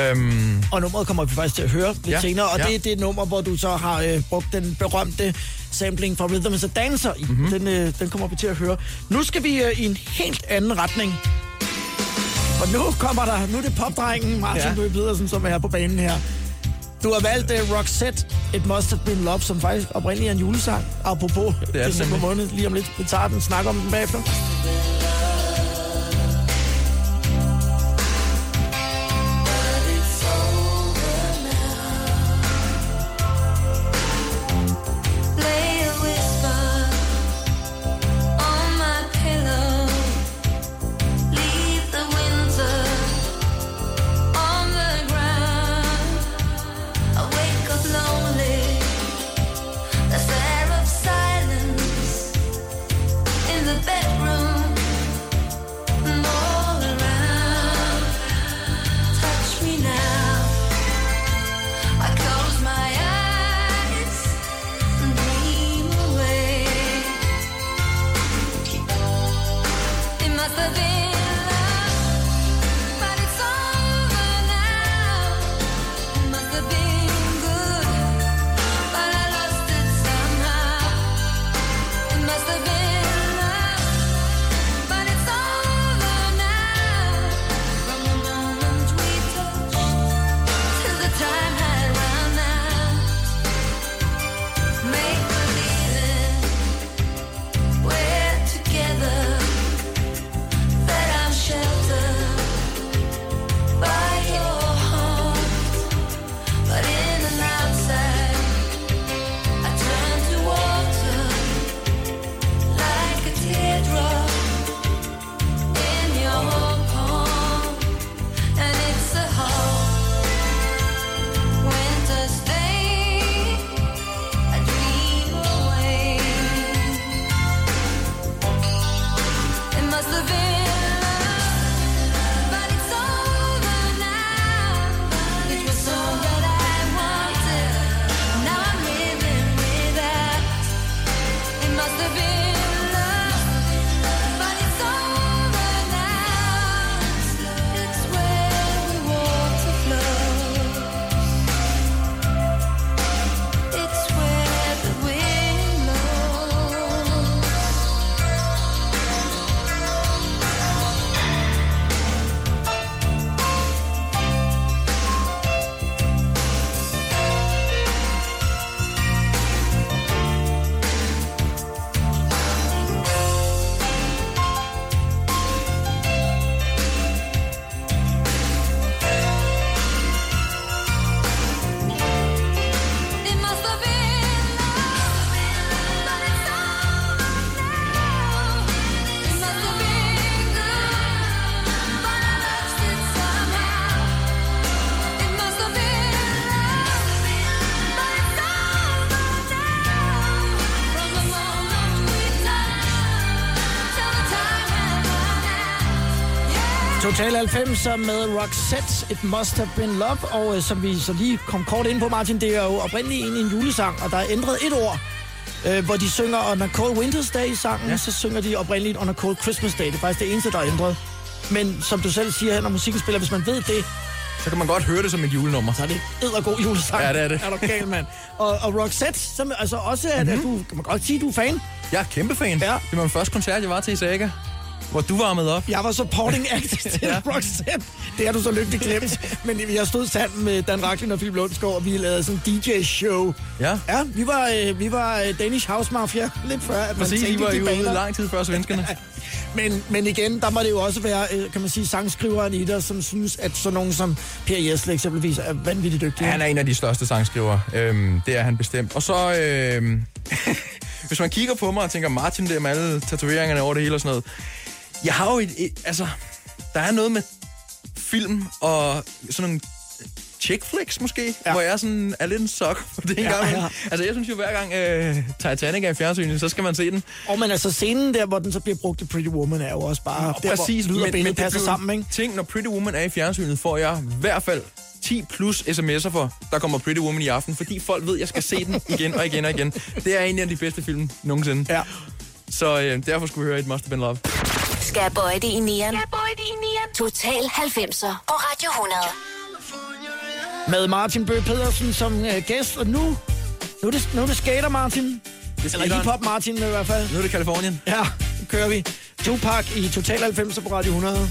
Øhm, Og nummeret kommer vi faktisk til at høre lidt Ja, senere. Og ja. det er det nummer, hvor du så har øh, brugt den berømte sampling fra Rhythm is a Dancer i. Mhm. Mm-hmm. Den, øh, den kommer vi til at høre. Nu skal vi øh, i en helt anden retning. Og nu kommer der, nu er det popdrengen Martin Ja. Bøge Pedersen, som er her på banen her. Du har valgt uh, Roxette, It Must Have Been Love, som faktisk oprindeligt er en julesang. Apropos det december nemlig. måned. Lige om lidt, vi tager den, snakker om den bagefter. Total 90 med Roxette, It Must Have Been Love, og øh, som vi så lige kom kort ind på, Martin, det er jo oprindeligt egentlig en julesang, og der er ændret et ord, øh, hvor de synger On a Cold Winter's Day i sangen, ja. så synger de oprindeligt On a Cold Christmas Day. Det er faktisk det eneste, der er ændret. Men som du selv siger her, når musikken spiller, hvis man ved det, Så kan man godt høre det som et julenummer. så er det eddergod julesang. Ja, det er det. Er du gal, mand? Og, og Roxette, som altså også er, mm-hmm. at du kan man godt sige, du er fan. Jeg er kæmpe fan. Ja. Det var min første koncert, jeg var til i Saga, hvor du varmede op. Jeg var supporting act [LAUGHS] til ja. Roxette. Det har du så lykkeligt glemt. Men jeg stod sammen med Dan Racklin og Philip Lundsgaard, og vi lavede sådan en DJ-show. Ja. Ja, vi var, øh, vi var øh, Danish House Mafia lidt før, at man Præcis, I tænkte var de jo ude lang tid før svenskerne. [LAUGHS] Men, men igen, der må det jo også være, øh, kan man sige, sangskriveren i dig, som synes, at sådan nogen som Per Jesle eksempelvis er vanvittigt dygtig. Han er en af de største sangskrivere. Øhm, det er han bestemt. Og så, øhm, [LAUGHS] hvis man kigger på mig og tænker, Martin der med alle tatoveringerne over det hele og sådan noget. Jeg har jo et, et altså, der er noget med film og sådan nogle chick flicks måske, Ja. hvor jeg sådan er lidt en sok for det en Ja, gang. ja. Altså, jeg synes jo, hver gang øh, Titanic er i fjernsynet, så skal man se den. Og men altså scenen der, hvor den så bliver brugt til Pretty Woman, er jo også bare Og der, præcis, hvor lyd og billede passer sammen, ikke? Ting, når Pretty Woman er i fjernsynet, får jeg i hvert fald 10 plus sms'er for, der kommer Pretty Woman i aften, fordi folk ved, at jeg skal se den igen og igen og igen. Det er en af de bedste film nogensinde. Ja. Så øh, derfor skulle vi høre et Must Have Been Love. Bøje det i nieren? Total 90'er på Radio 100. Med Martin Bøge Pedersen som øh, gæst, og nu, nu, er det, nu er det skater, Martin. Det Eller skateren. hiphop Martin i hvert fald. Nu er det Kalifornien. Ja, nu kører vi. Tupac i Total 90 på Radio 100.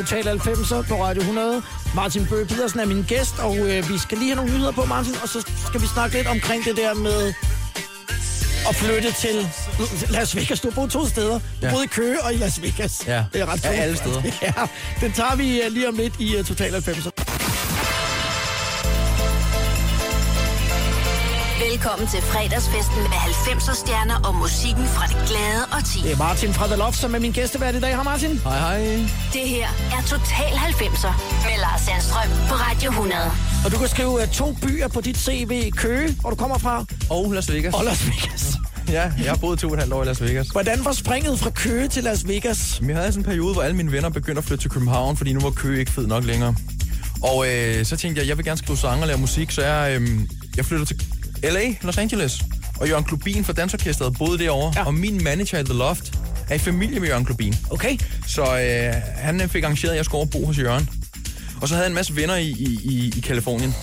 Total 90'er på Radio 100. Martin Bøge Pedersen er min gæst, og øh, vi skal lige have nogle nyheder på, Martin, og så skal vi snakke lidt omkring det der med at flytte til Las Vegas. Du har boet to steder. Du ja. Boede i Køge og i Las Vegas. Ja. Det er ret Ja, alle steder. [LAUGHS] Ja, den tager vi øh, lige om lidt i uh, Total 90'er. Velkommen til fredagsfesten med 90'er stjerner og musikken fra det glade og ti. Det er Martin fra The Loft, som er min gæstevært i dag. Hej Martin. Hej, hej. Det her er Total 90'er med Lars Sandstrøm på Radio 100. Og du kan skrive uh, to byer på dit CV. Køge, hvor du kommer fra, Og Las Vegas. og Las Vegas. [LAUGHS] Ja, jeg har boet to og et halvt år i Las Vegas. Hvordan var springet fra Køge til Las Vegas? Jeg havde sådan en periode, hvor alle mine venner begyndte at flytte til København, fordi nu var Køge ikke fed nok længere. Og øh, så tænkte jeg, jeg vil gerne skrive sange og lave musik, så jeg, øh, jeg flytter til LA, Los Angeles. Og Jørgen Klubin fra Dansorkestret boede derovre. Ja. Og min manager i The Loft er i familie med Jørgen Klubin. Okay. Så øh, han øh, fik arrangeret, at jeg skulle over bo hos Jørgen. Og så havde jeg en masse venner i, i, i, i Kalifornien.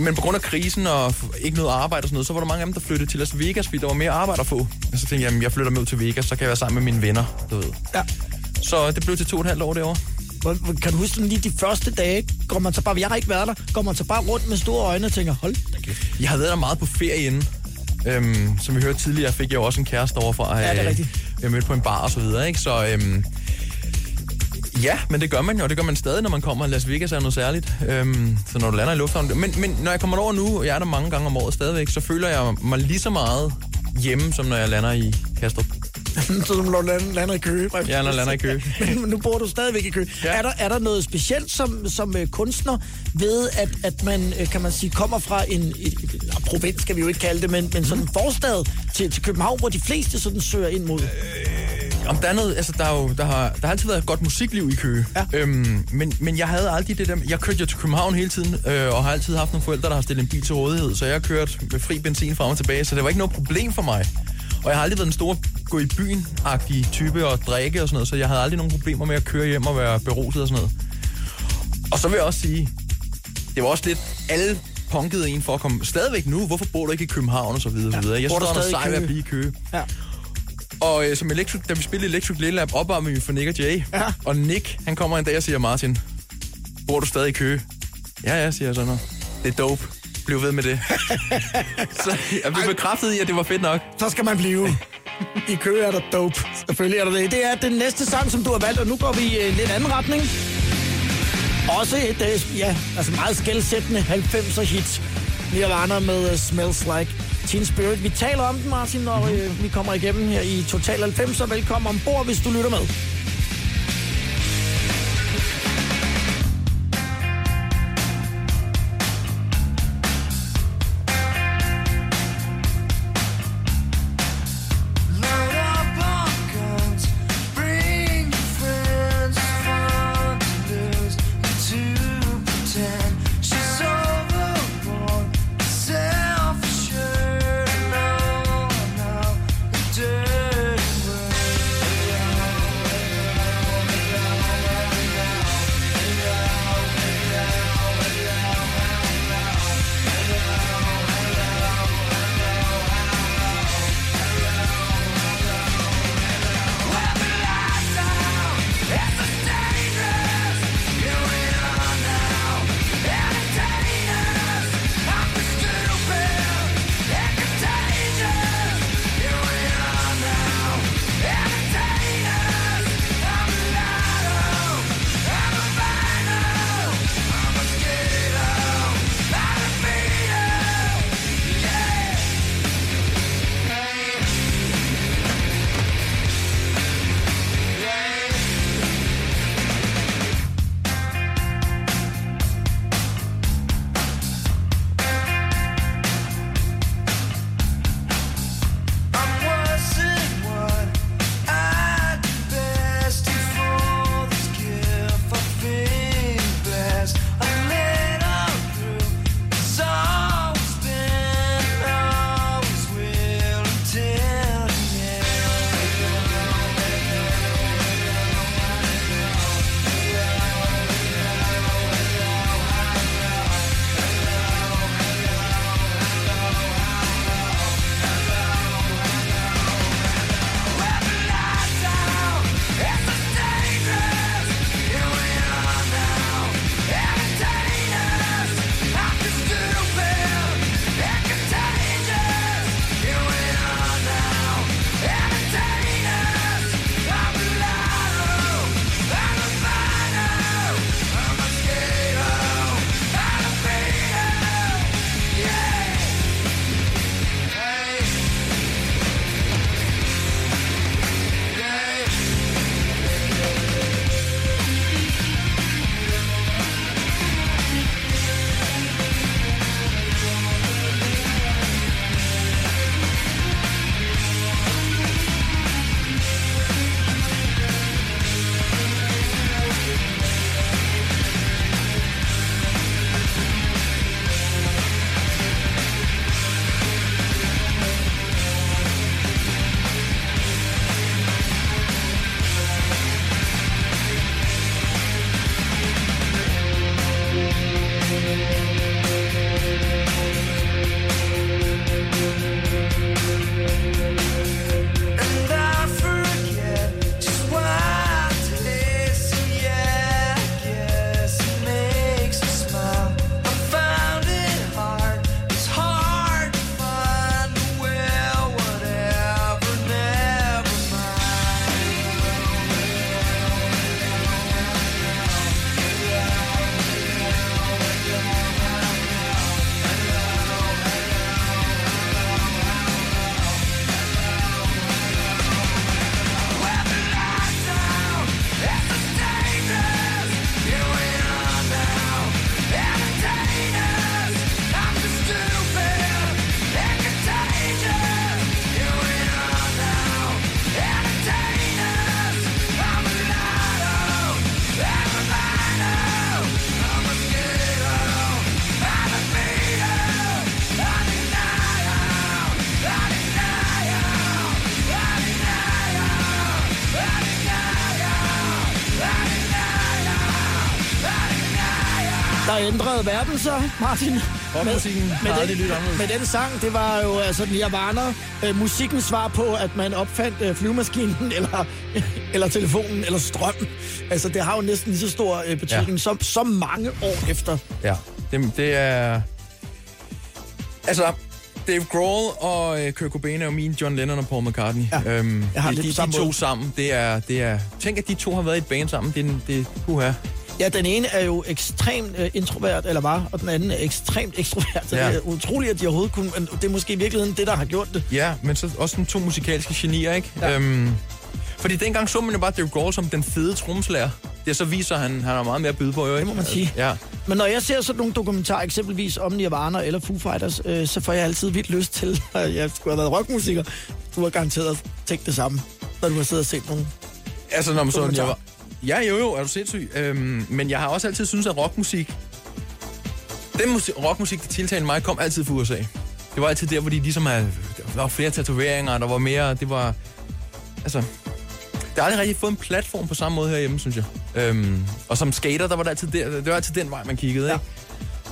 Men på grund af krisen og ikke noget arbejde og sådan noget, så var der mange af dem, der flyttede til Las Vegas, fordi der var mere arbejde at få. Og så tænkte jeg, jamen, jeg flytter med ud til Vegas, så kan jeg være sammen med mine venner, du ved. Ja. Så det blev til to og et halvt år derovre. Kan du huske lige de første dage, går man så bare, jeg har ikke været der, går man så bare rundt med store øjne og tænker, hold da kæft. Jeg har været der meget på ferie inden. Øhm, som vi hørte tidligere, fik jeg jo også en kæreste overfra. Ja, det er øh, rigtigt. Jeg mødte på en bar og så videre, ikke? Så øhm, ja, men det gør man jo, og det gør man stadig, når man kommer. Las Vegas er noget særligt. Øhm, så når du lander i lufthavnen. Men, men når jeg kommer over nu, og jeg er der mange gange om året stadigvæk, så føler jeg mig lige så meget hjemme, som når jeg lander i Kastrup. [LAUGHS] så du lander, i Køge. Ja, når lander i [LAUGHS] Køge. Men nu bor du stadigvæk i Køge. Ja. Er, der, er der noget specielt som, som øh, kunstner ved, at, at man, øh, kan man sige, kommer fra en, et, et, et, provins, skal vi jo ikke kalde det, men, men sådan en forstad til, til København, hvor de fleste sådan søger ind mod? Om der er noget, altså der, er jo, der, har, der har altid været et godt musikliv i Køge. Ja. Øhm, men, men jeg havde aldrig det der, jeg kørte jo til København hele tiden, øh, og har altid haft nogle forældre, der har stillet en bil til rådighed, så jeg har kørt med fri benzin frem og tilbage, så det var ikke noget problem for mig. Og jeg har aldrig været en stor gå i byen-agtig type og drikke og sådan noget, så jeg havde aldrig nogen problemer med at køre hjem og være beruset og sådan noget. Og så vil jeg også sige, det var også lidt alle punkede en for at komme stadigvæk nu. Hvorfor bor du ikke i København og så videre? Ja. videre. Jeg du der er noget sej ved at blive i Køge. Ja. Og øh, som Electric, da vi spillede Electric Little Lab, opvarmede vi for Nick og Jay. Ja. Og Nick, han kommer en dag og siger, Martin, bor du stadig i Køge? Ja, ja, siger jeg så nu. Det er dope. Bliv ved med det. [LAUGHS] så jeg blev bekræftet i, at det var fedt nok. Så skal man blive. I Køge er der dope. Selvfølgelig er der det. Det er den næste sang, som du har valgt, og nu går vi i øh, lidt anden retning. Også et, øh, ja, altså meget skældsættende 90'er hit. Nirvana med uh, Smells Like Teen Spirit. Vi taler om den, Martin, når øh, vi kommer igennem her i Total 90'er. Velkommen ombord, hvis du lytter med. Ændrede verden så, Martin. Rockmusikken har med, lyttet anderledes. med den sang, det var jo altså Nirvana, øh, musikkens svar på, at man opfandt øh, flyvemaskinen, [LAUGHS] eller, eller telefonen, eller strøm. Altså, det har jo næsten lige så stor øh, betydning Ja. som, så mange år efter. Ja, det, det er... Altså, Dave Grohl og øh, Kurt Cobain er jo min John Lennon og Paul McCartney. Ja, øhm, jeg har de, de, de to sammen, det er, det er... Tænk, at de to har været i et band sammen. Det, er- det, puha. Ja, den ene er jo ekstremt øh, introvert, eller var, og den anden er ekstremt [LAUGHS] ekstrovert. Så Ja. det er utroligt, at de overhovedet kunne... Men det er måske i virkeligheden det, der har gjort det. Ja, men så også sådan to musikalske genier, ikke? Ja. Øhm, fordi dengang så man jo bare Dave Grohl som den fede tromslager. Det så viser han, han har meget mere at byde på, jo? Det må man sige. Ja. Men når jeg ser sådan nogle dokumentarer, eksempelvis om Nirvana eller Foo Fighters, øh, så får jeg altid vildt lyst til, [LAUGHS] at jeg skulle have været rockmusiker. Du har garanteret tænkt det samme, når du har siddet og set nogle. Altså, når man så... Var, ja, jo, jo, er du sindssyg. Øhm, men jeg har også altid syntes, at rockmusik... Den musik, rockmusik, der tiltalte mig, kom altid fra USA. Det var altid der, hvor de ligesom havde... Der var flere tatoveringer, der var mere... Det var... Altså... Det har aldrig rigtig fået en platform på samme måde herhjemme, synes jeg. Øhm, og som skater, der var det altid, der, det var altid den vej, man kiggede, Ja. ikke?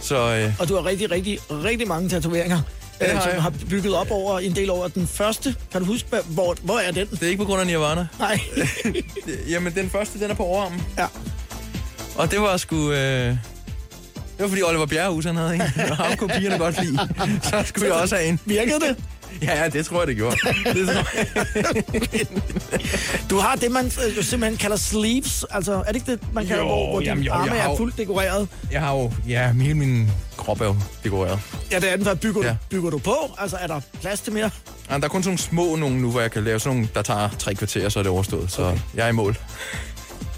Så øh, Og du har rigtig, rigtig, rigtig mange tatoveringer, øh, som jeg. har bygget op over en del over. Den første, kan du huske, hvor, hvor er den? det er ikke på grund af Nirvana. Nej. [LAUGHS] Jamen, den første, den er på overarmen. ja. Og det var sgu... Øh, det var fordi Oliver Bjerrehus, han havde en. [LAUGHS] Og ham kunne pigerne godt lide. Så skulle jeg også have en. Virkede det? [LAUGHS] Ja, ja, det tror jeg, det gjorde. Det tror jeg. [LAUGHS] Du har det, man øh, jo simpelthen kalder sleeves. Altså, er det ikke det, man kalder, Jo, hvor, hvor jamen, jo, arme er fuldt dekoreret? Jeg har jo... Ja, hele min krop er jo dekoreret. Ja, det andet, hvad bygger, Ja. du, bygger du på? Altså, er der plads til mere? Ja, der er kun sådan nogle små nogle nu, hvor jeg kan lave sådan nogle, der tager tre kvarter, så er det overstået. Så okay. jeg er i mål.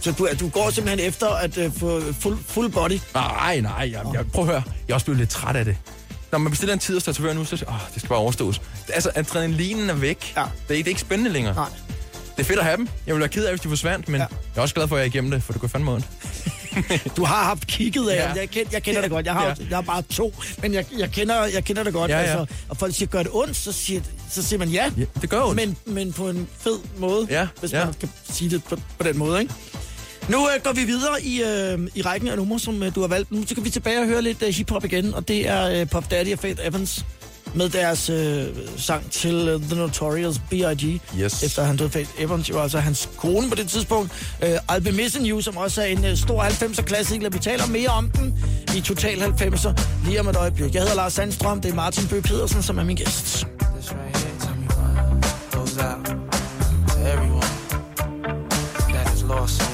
Så du, du går simpelthen efter at uh, få full, full body. Nej, nej, jeg, jeg, prøv at høre. Jeg er også blevet lidt træt af det. Når man bestiller en tid hos tatovør nu, så åh, det skal bare overstås. Altså, adrenalinen er væk. Ja. Det, er, det er ikke spændende længere. Nej. Det er fedt at have dem. Jeg ville være ked af, hvis de forsvandt, men Ja. jeg er også glad for, at jeg er igennem det, for det går fandme ondt. Du har haft kigget af, Ja. jeg, kender, jeg kender det godt. Jeg har, Ja. ja. jeg har bare to, men jeg, jeg, kender, jeg kender det godt. Ja, ja. Altså, og folk siger, gør det ondt, så siger, så siger man ja. Ja, det gør ondt. Men, men på en fed måde, Ja, hvis ja. man kan sige det på, på den måde. Ikke? Nu øh, går vi videre i, øh, i rækken af numre, som øh, du har valgt. Nu så kan vi tilbage og høre lidt øh, hiphop igen, og det er øh, Puff Daddy og Faith Evans med deres øh, sang til øh, The Notorious B.I.G. Yes. Efter han døde Faith Evans, jo altså hans kone på det tidspunkt. Øh, I'll Be Missing You, som også er en øh, stor 90'er klassiker. Vi taler mere om den i Total 90'er lige om et øjeblik. Jeg hedder Lars Sandstrøm, det er Martin Bøh Pedersen, som er min gæst. This right here, tell me why, goes out to everyone that has lost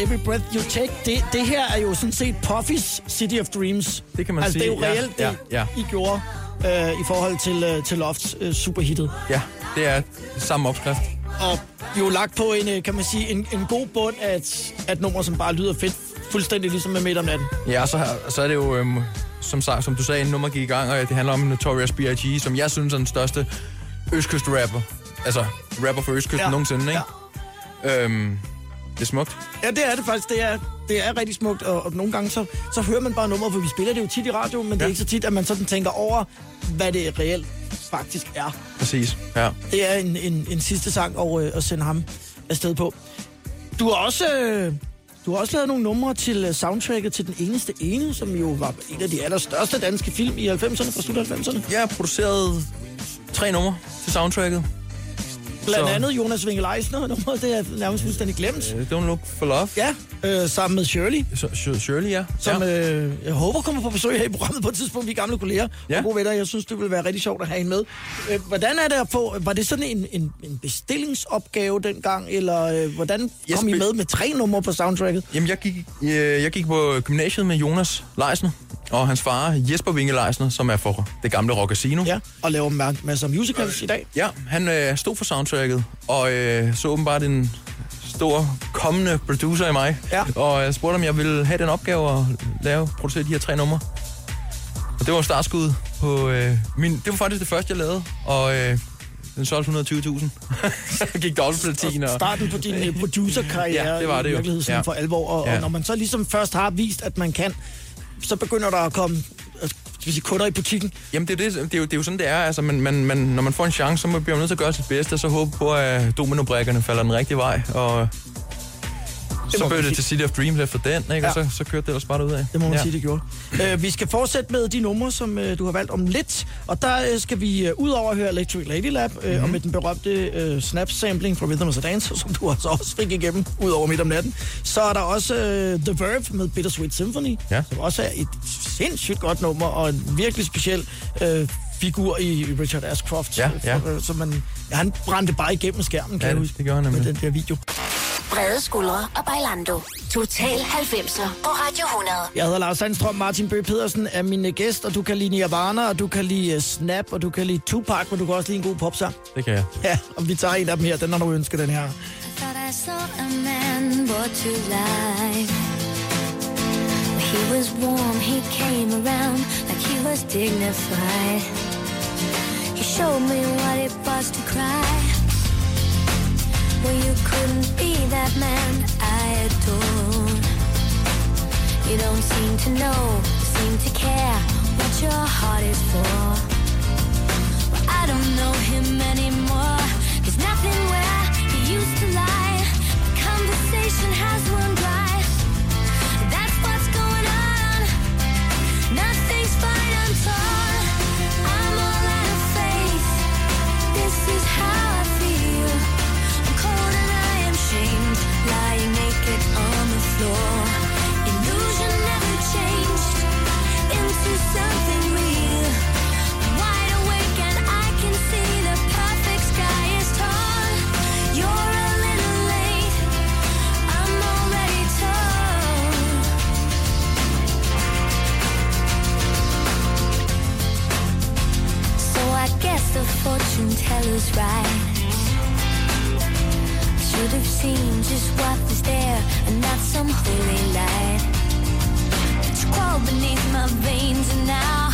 Every Breath You Take. Det, det her er jo sådan set Puffys City of Dreams. Det kan man altså, sige. det er jo reelt, Ja, det ja, I gjorde øh, i forhold til, øh, til Lofts øh, superhittet. Ja, det er samme opskrift. Og jo lagt på en, øh, kan man sige, en, en god bund af et, af et nummer, som bare lyder fedt. Fuldstændig ligesom med Midt om natten. Ja, så, så er det jo, øhm, som, sagt, som du sagde, en nummer gik i gang, og det handler om Notorious B.I.G., som jeg synes er den største østkyst-rapper. Altså, rapper for østkysten Ja, ja. nogensinde, ikke? Ja. Øhm, det er smukt. Ja, det er det faktisk. Det er, det er rigtig smukt, og, og nogle gange så, så hører man bare nummer, for vi spiller det jo tit i radio, men ja. det er ikke så tit, at man sådan tænker over, hvad det reelt faktisk er. Præcis, ja. Det er en, en, en sidste sang at, øh, at sende ham afsted på. Du har også... Øh, du har også lavet nogle numre til øh, soundtracket til Den Eneste Ene, som jo var en af de allerstørste danske film i 90'erne, fra slut af 90'erne. Jeg har produceret tre numre til soundtracket. Blandt Så- andet Jonas Winkel Eisner, [LAUGHS] nummeret, det er nærmest fuldstændig glemt. Uh, Don't Look for Love. Ja, øh, sammen med Shirley. Så, Sh- Shirley, ja. som ja. øh, jeg håber kommer på besøg her i programmet på et tidspunkt. Vi er gamle kolleger Ja. og gode venner. Jeg synes, det ville være rigtig sjovt at have en med. Øh, hvordan er det at få... Var det sådan en, en, en bestillingsopgave dengang, eller øh, hvordan kom I med med tre numre på soundtracket? Jamen, jeg gik, øh, jeg gik på gymnasiet med Jonas Leisner, og hans far Jesper Leisner, som er for det gamle Rock Casino. Ja, og laver ma- masser af musicals i dag. Ja, han øh, stod for soundtracket, og øh, så åbenbart en stor kommende producer i mig. Ja. Og jeg spurgte, om jeg ville have den opgave at lave, producere de her tre numre. Og det var startskud på... Øh, min, det var faktisk det første, jeg lavede, og øh, den solgte 120.000. [LAUGHS] så gik dobbeltplatin. Og, Starten på din øh, producerkarriere Ja, det var det i jo. virkeligheden sådan Ja. for alvor. Og, Ja. og når man så ligesom først har vist, at man kan, så begynder der at komme øh, skal sige, kunder i butikken. Jamen, det er, det, det, er jo, det er jo sådan, det er. Altså, man, man, man, når man får en chance, så må- bliver man nødt til at gøre sit bedste, og så håbe på, at dominobrækkerne falder den rigtige vej. Og så blev det til City of Dreams efter den, ikke? Ja. og så, så kørte det ellers bare ud af. Det må man ja. sige, det gjorde. Uh, vi skal fortsætte med de numre, som uh, du har valgt om lidt. Og der uh, skal vi uh, ud over at høre Electric Lady Lab, Mhm. mm-hmm. og med den berømte uh, snap-sampling fra Rhythm of the Dance, [LAUGHS] som du altså også fik igennem ud over midt om natten. Så er der også uh, The Verve med Bittersweet Symphony, Ja. som også er et sindssygt godt nummer, og en virkelig speciel uh, figur i Richard Ashcroft. Ja, ja. For, uh, så man, ja, han brændte bare igennem skærmen, kan Ja, jeg det- huske, det gjorde han med den der video. Brede skuldre og Bailando. Total 90'er på Radio 100. Jeg hedder Lars Sandstrøm, Martin Bøge Pedersen er min øh, gæst, og du kan lide Nirvana, og du kan lide uh, Snap, og du kan lide Tupac, men du kan også lide en god popsang. Det kan jeg. Ja, og vi tager en af dem her, den har du ønsket, den her. I thought I saw a man brought to life. He was warm, he came around like he was dignified. He showed me what it was to cry. Well, you couldn't be that man I adore. You don't seem to know, seem to care what your heart is for. Well, I don't know him anymore. There's nothing where he used to lie. My conversation has run the fortune teller's right. Should have seen just what was there and not some holy light. It's crawled beneath my veins and now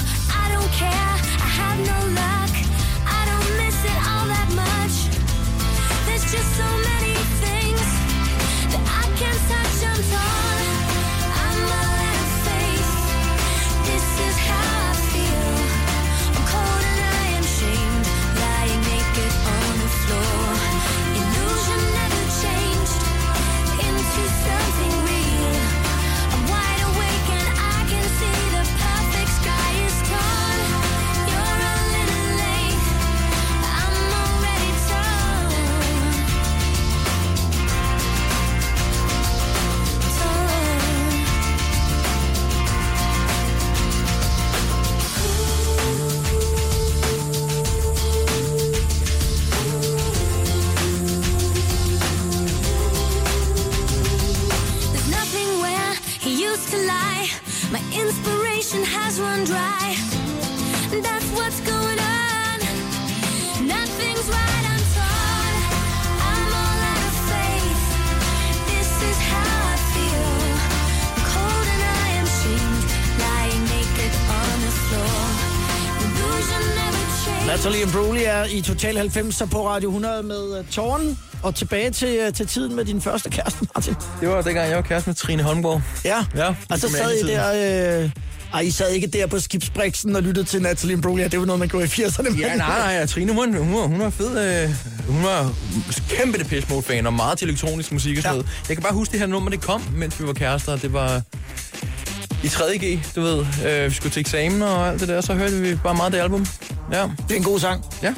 Natalie Imbruglia er i Total 90 på Radio 100 med uh, Tårn. Og tilbage til, uh, til tiden med din første kæreste, Martin. Det var dengang, jeg var kæreste med Trine Holmborg. Ja, Ja, og så sad I der... Øh, ej, I sad ikke der på skibsbriksen og lyttede til Natalie Imbruglia. Det var noget, man gjorde i 80'erne. men- Ja, nej, nej, Trine, hun, hun, hun var fed. Øh, hun var kæmpe Depeche Mode-fan og meget til elektronisk musik og sådan Ja. noget. Jeg kan bare huske, det her nummer, det kom, mens vi var kærester. Det var i 3.G, du ved. Øh, vi skulle til eksamen og alt det der, så hørte vi bare meget det album. Ja, Det er en god sang. ja.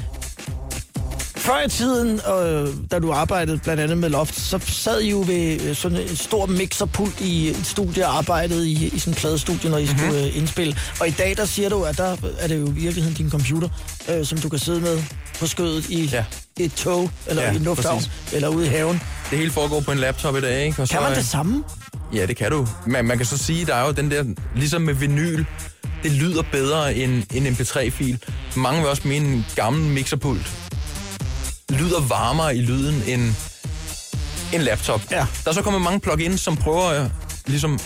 Før i tiden, øh, da du arbejdede blandt andet med Loft, så sad I jo ved øh, sådan en stor mixerpult i et studie og arbejdede i, i sådan en pladestudie, når I Mhm. skulle øh, indspille. Og i dag, der siger du, at der er det jo i virkeligheden din computer, øh, som du kan sidde med på skødet i Ja. et tog, eller Ja, i en lufthavn, præcis. eller ude i haven. Det hele foregår på en laptop i dag, ikke? Og Kan man det samme? Ja, det kan du. Men man kan så sige, der er jo den der, ligesom med vinyl, det lyder bedre end en MP3-fil. Mange vil også mene, en gammel mixerpult lyder varmere i lyden end en laptop. Ja. Der er så kommet mange plugins, som prøver at ligesom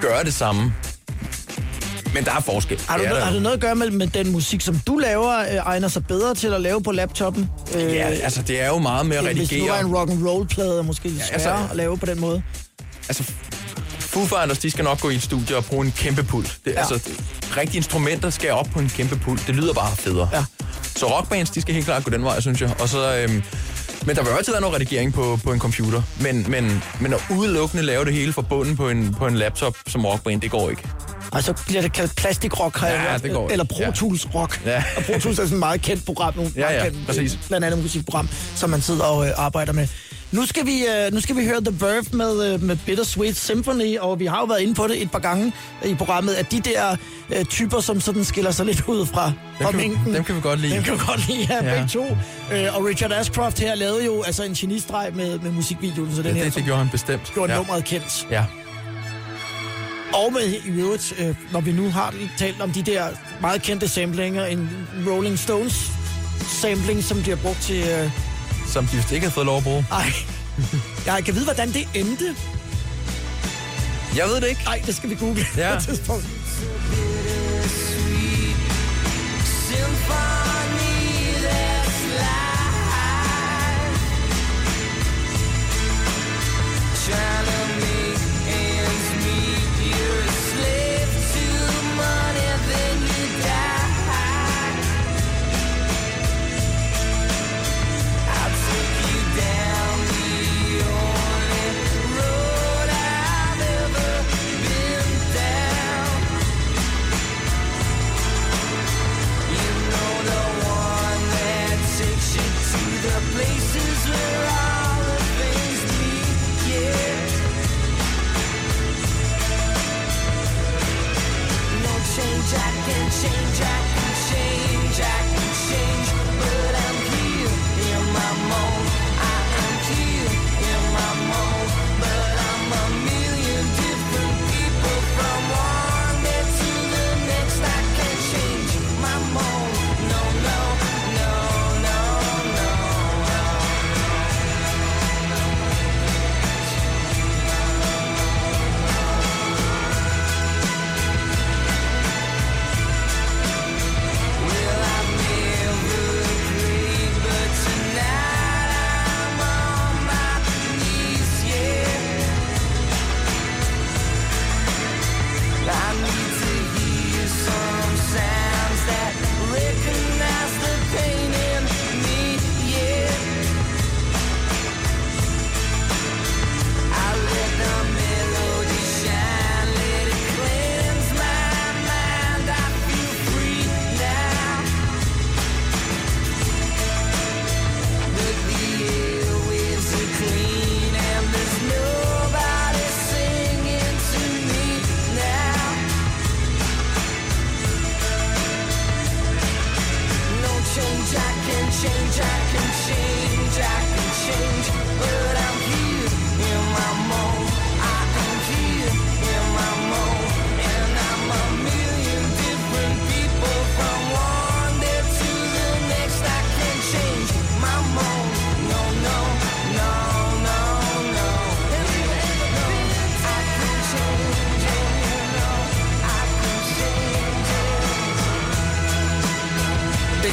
gøre det samme. Men der er forskel. Har du, Det er noget, har det noget at gøre med, med den musik, som du laver, øh, egner sig bedre til at lave på laptoppen? Øh, Ja, altså det er jo meget med at end Hvis nu var redigere. en rock and roll plade, måske lidt altså- at lave på den måde. Altså, Foo Fighters, de skal nok gå i et studie og bruge en kæmpe pult. Det, Ja. altså, rigtige instrumenter skal op på en kæmpe pult. Det lyder bare federe. Ja. Så rockbands, de skal helt klart gå den vej, synes jeg. Og så, øhm, men der vil jo altid være noget redigering på, på en computer. Men, men, men at udelukkende lave det hele fra bunden på en, på en laptop som rockband, det går ikke. Og så bliver det kaldt plastikrock, har Ja, hørt. det går. Eller Pro Tools rock. Ja. Og Pro Tools er sådan et meget kendt program nu. Ja, ja, kendt, præcis. øh, Blandt andet musikprogram, som man sidder og øh, arbejder med. Nu skal, vi, øh, nu skal vi høre The Verve med, øh, med Bittersweet Symphony, og vi har jo været inde på det et par gange i programmet, at de der øh, typer, som sådan skiller sig lidt ud fra, fra vi- mængden. dem kan vi godt lide. Dem kan vi godt lide, ja, Ja. begge to. Og Richard Ashcroft her lavede jo altså en genistreg med, med musikvideoen, så den Ja, her det, det gjorde han bestemt. gjorde ja. nummeret kendt. Ja. Og med i øvrigt, øh, når vi nu har talt om de der meget kendte samplinger, en Rolling Stones sampling, som de har brugt til... Øh, Som de vist ikke har fået lov at bruge. ej, jeg kan vide, hvordan det endte. Jeg ved det ikke. Ej, det skal vi google Ja. på et tidspunkt. change change, I can change, I can change.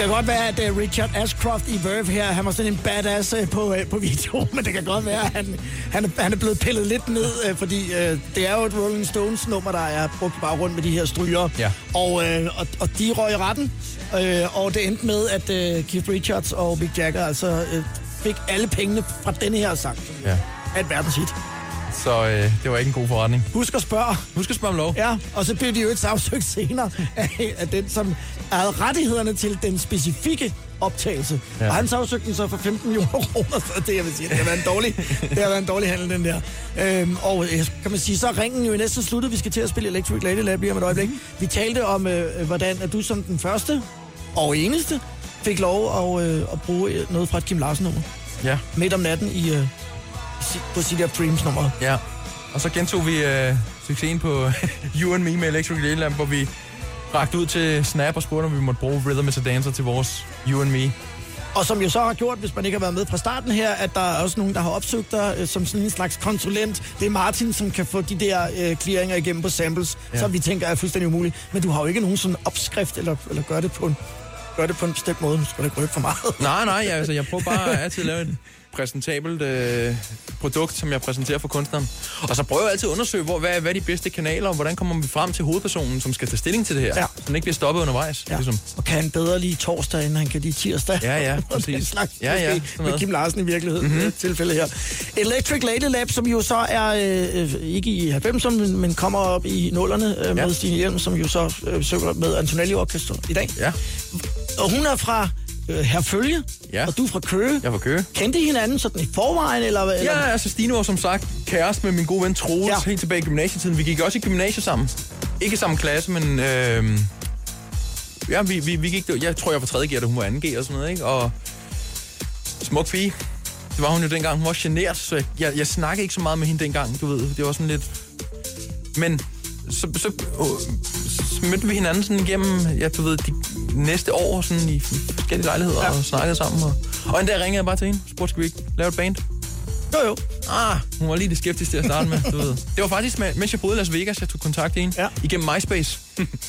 Kan godt være, at uh, Richard Ashcroft i Verve her, han var sådan en badass uh, på, uh, på [LAUGHS] video, men det kan godt være, at han, han, han er blevet pillet lidt ned, fordi uh, det er jo et Rolling Stones nummer, der er brugt bare rundt med de her stryger. Ja. Og, uh, og, og de røg i retten, uh, og det endte med, at uh, Keith Richards og Mick Jagger altså uh, fik alle pengene fra denne her sang. Ja. Er et verdenshit. Så øh, det var ikke en god forretning. Husk at spørge. Husk at spørge om lov. Ja, og så blev de jo et sagsøgt senere af, af den, som havde rettighederne til den specifikke optagelse. Ja. Og han sagsøgte den så for 15 millioner kroner, så det, jeg vil sige, det har været en dårlig, det har været en dårlig handel, den der. Øhm, og øh, kan man sige, så er ringen jo næsten sluttet. Vi skal til at spille Electric Lady Lab lige om et øjeblik. Vi talte om, øh, hvordan at du som den første og eneste fik lov at, øh, at bruge øh, noget fra et Kim Larsen-nummer. Ja. Midt om natten i, øh, på City of Dreams-nummer. Ja. Og så gentog vi øh, succesen på [LAUGHS] You and Me med Electric Lamp, hvor vi rakte ud til Snap og spurgte, om vi måtte bruge Rhythm is a Dancer til vores You and Me. Og som jo så har gjort, hvis man ikke har været med fra starten her, at der er også nogen, der har opsøgt dig øh, som sådan en slags konsulent. Det er Martin, som kan få de der øh, clearinger igennem på samples, ja. Som vi tænker er fuldstændig umuligt. Men du har jo ikke nogen sådan opskrift, eller, eller gør det på en gør det på en bestemt måde. Nu skal du ikke røbe for meget. Nej, nej, jeg, altså, jeg prøver bare altid at lave et [LAUGHS] præsentabelt øh, produkt, som jeg præsenterer for kunstneren. Og så prøver jeg altid at undersøge, hvor, hvad, hvad er de bedste kanaler, og hvordan kommer vi frem til hovedpersonen, som skal tage stilling til det her. Ja. Så den ikke bliver stoppet undervejs. Ja. Ligesom. Og kan han bedre lige torsdag, end han kan lige tirsdag? Ja, ja, [LAUGHS] præcis. den slags, Ja, ja, måske, med. Kim Larsen i virkeligheden, mm-hmm. tilfælde her. Electric Lady Lab, som jo så er øh, øh, ikke i 90'erne, men, men kommer op i nullerne øh, med Ja. Stine Hjelm, som jo så øh, synger med Antonelli Orchestra i dag. Ja, Og hun er fra øh, Herfølge, Ja. og du er fra Køge. jeg var køge. Kendte I hinanden sådan i forvejen, eller? eller? Ja, altså Stine var som sagt kæreste med min gode ven Troels Ja. helt tilbage i gymnasietiden. Vi gik også i gymnasiet sammen. Ikke samme klasse, men... Øh, ja, vi, vi, vi gik... Jeg tror, jeg var 3. G, da hun var 2. G og sådan noget, ikke? Og smuk pige. Det var hun jo dengang. Hun var genert, så jeg, jeg, jeg snakkede ikke så meget med hende dengang, du ved. Det var sådan lidt... Men så, så, øh, så mødte vi hinanden sådan igennem, ja, du ved, de næste år sådan i forskellige lejligheder ja. og snakkede sammen. Og, og en dag ringede jeg bare til hende. Spurgte, skal vi ikke lave et band? Jo, jo. Ah, hun var lige det skeptisk til at starte med, du ved. Det var faktisk, mens jeg boede i Las Vegas, jeg tog kontakt til hende. Ja. Igennem MySpace.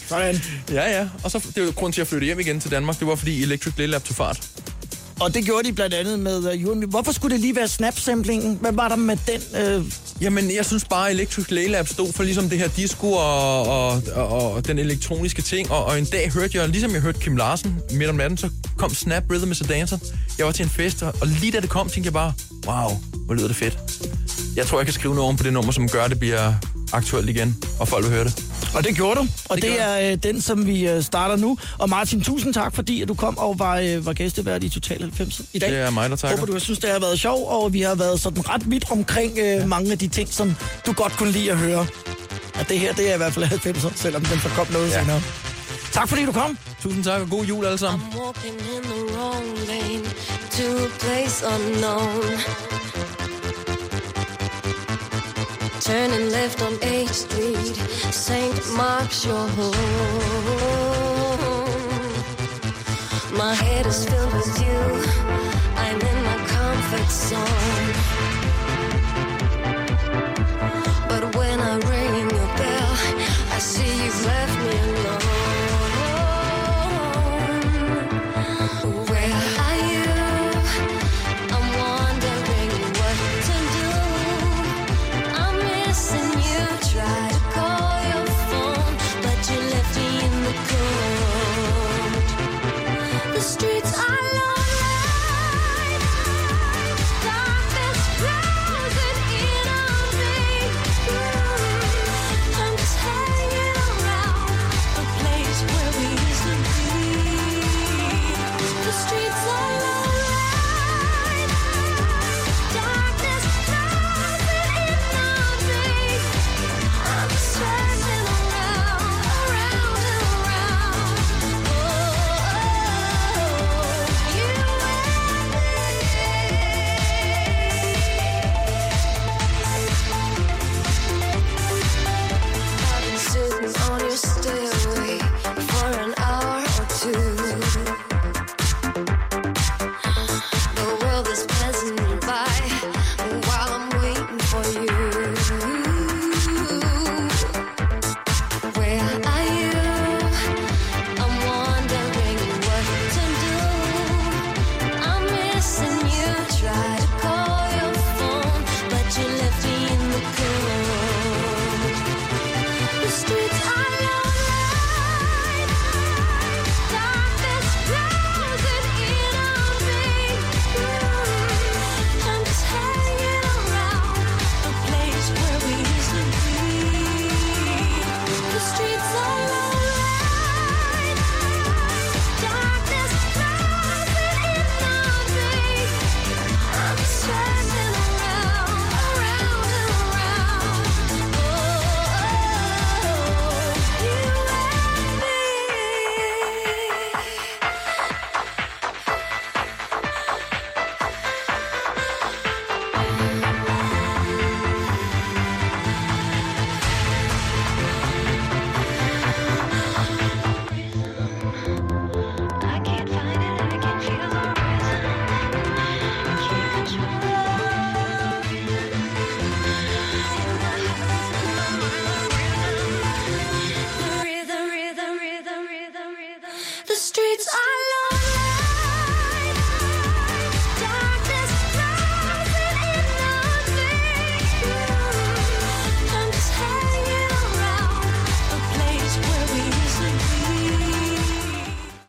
Sådan. ja, ja. Og så, det var grunden til, at jeg flyttede hjem igen til Danmark. Det var, fordi Electric Little Lab tog fart. Og det gjorde de blandt andet med øh, uh, You. Hvorfor skulle det lige være snap-samplingen? Hvad var der med den? Uh... Jamen, jeg synes bare, at Electric Laylab stod for ligesom det her disco og, og, og, og den elektroniske ting. Og, og en dag hørte jeg, ligesom jeg hørte Kim Larsen midt om natten, så kom Snap Rhythm is a Dancer. Jeg var til en fest, og og lige da det kom, tænkte jeg bare, wow, hvor lyder det fedt. Jeg tror, jeg kan skrive noget om på det nummer, som gør, at det bliver aktuelt igen, og folk vil høre det. Og det gjorde du. Og det, Det er øh, den, som vi øh, starter nu. Og Martin, tusind tak, fordi at du kom og var, øh, var gæstevært i Total 90 i dag. Det er mig, der takker. Håber, du har synes, det har været sjovt, og vi har været sådan ret vidt omkring øh, ja. mange af de ting, som du godt kunne lide at høre. At det her, det er i hvert fald 90'er, selvom den så kom noget. Ja. senere. Tak fordi du kom. Tusind tak, og god jul alle sammen. I'm walking in the wrong lane to a place unknown. turning left on 8th Street. St. Mark's your home. My head is filled with you. I'm in my comfort zone. But when I ring your bell, I see you've left me alone.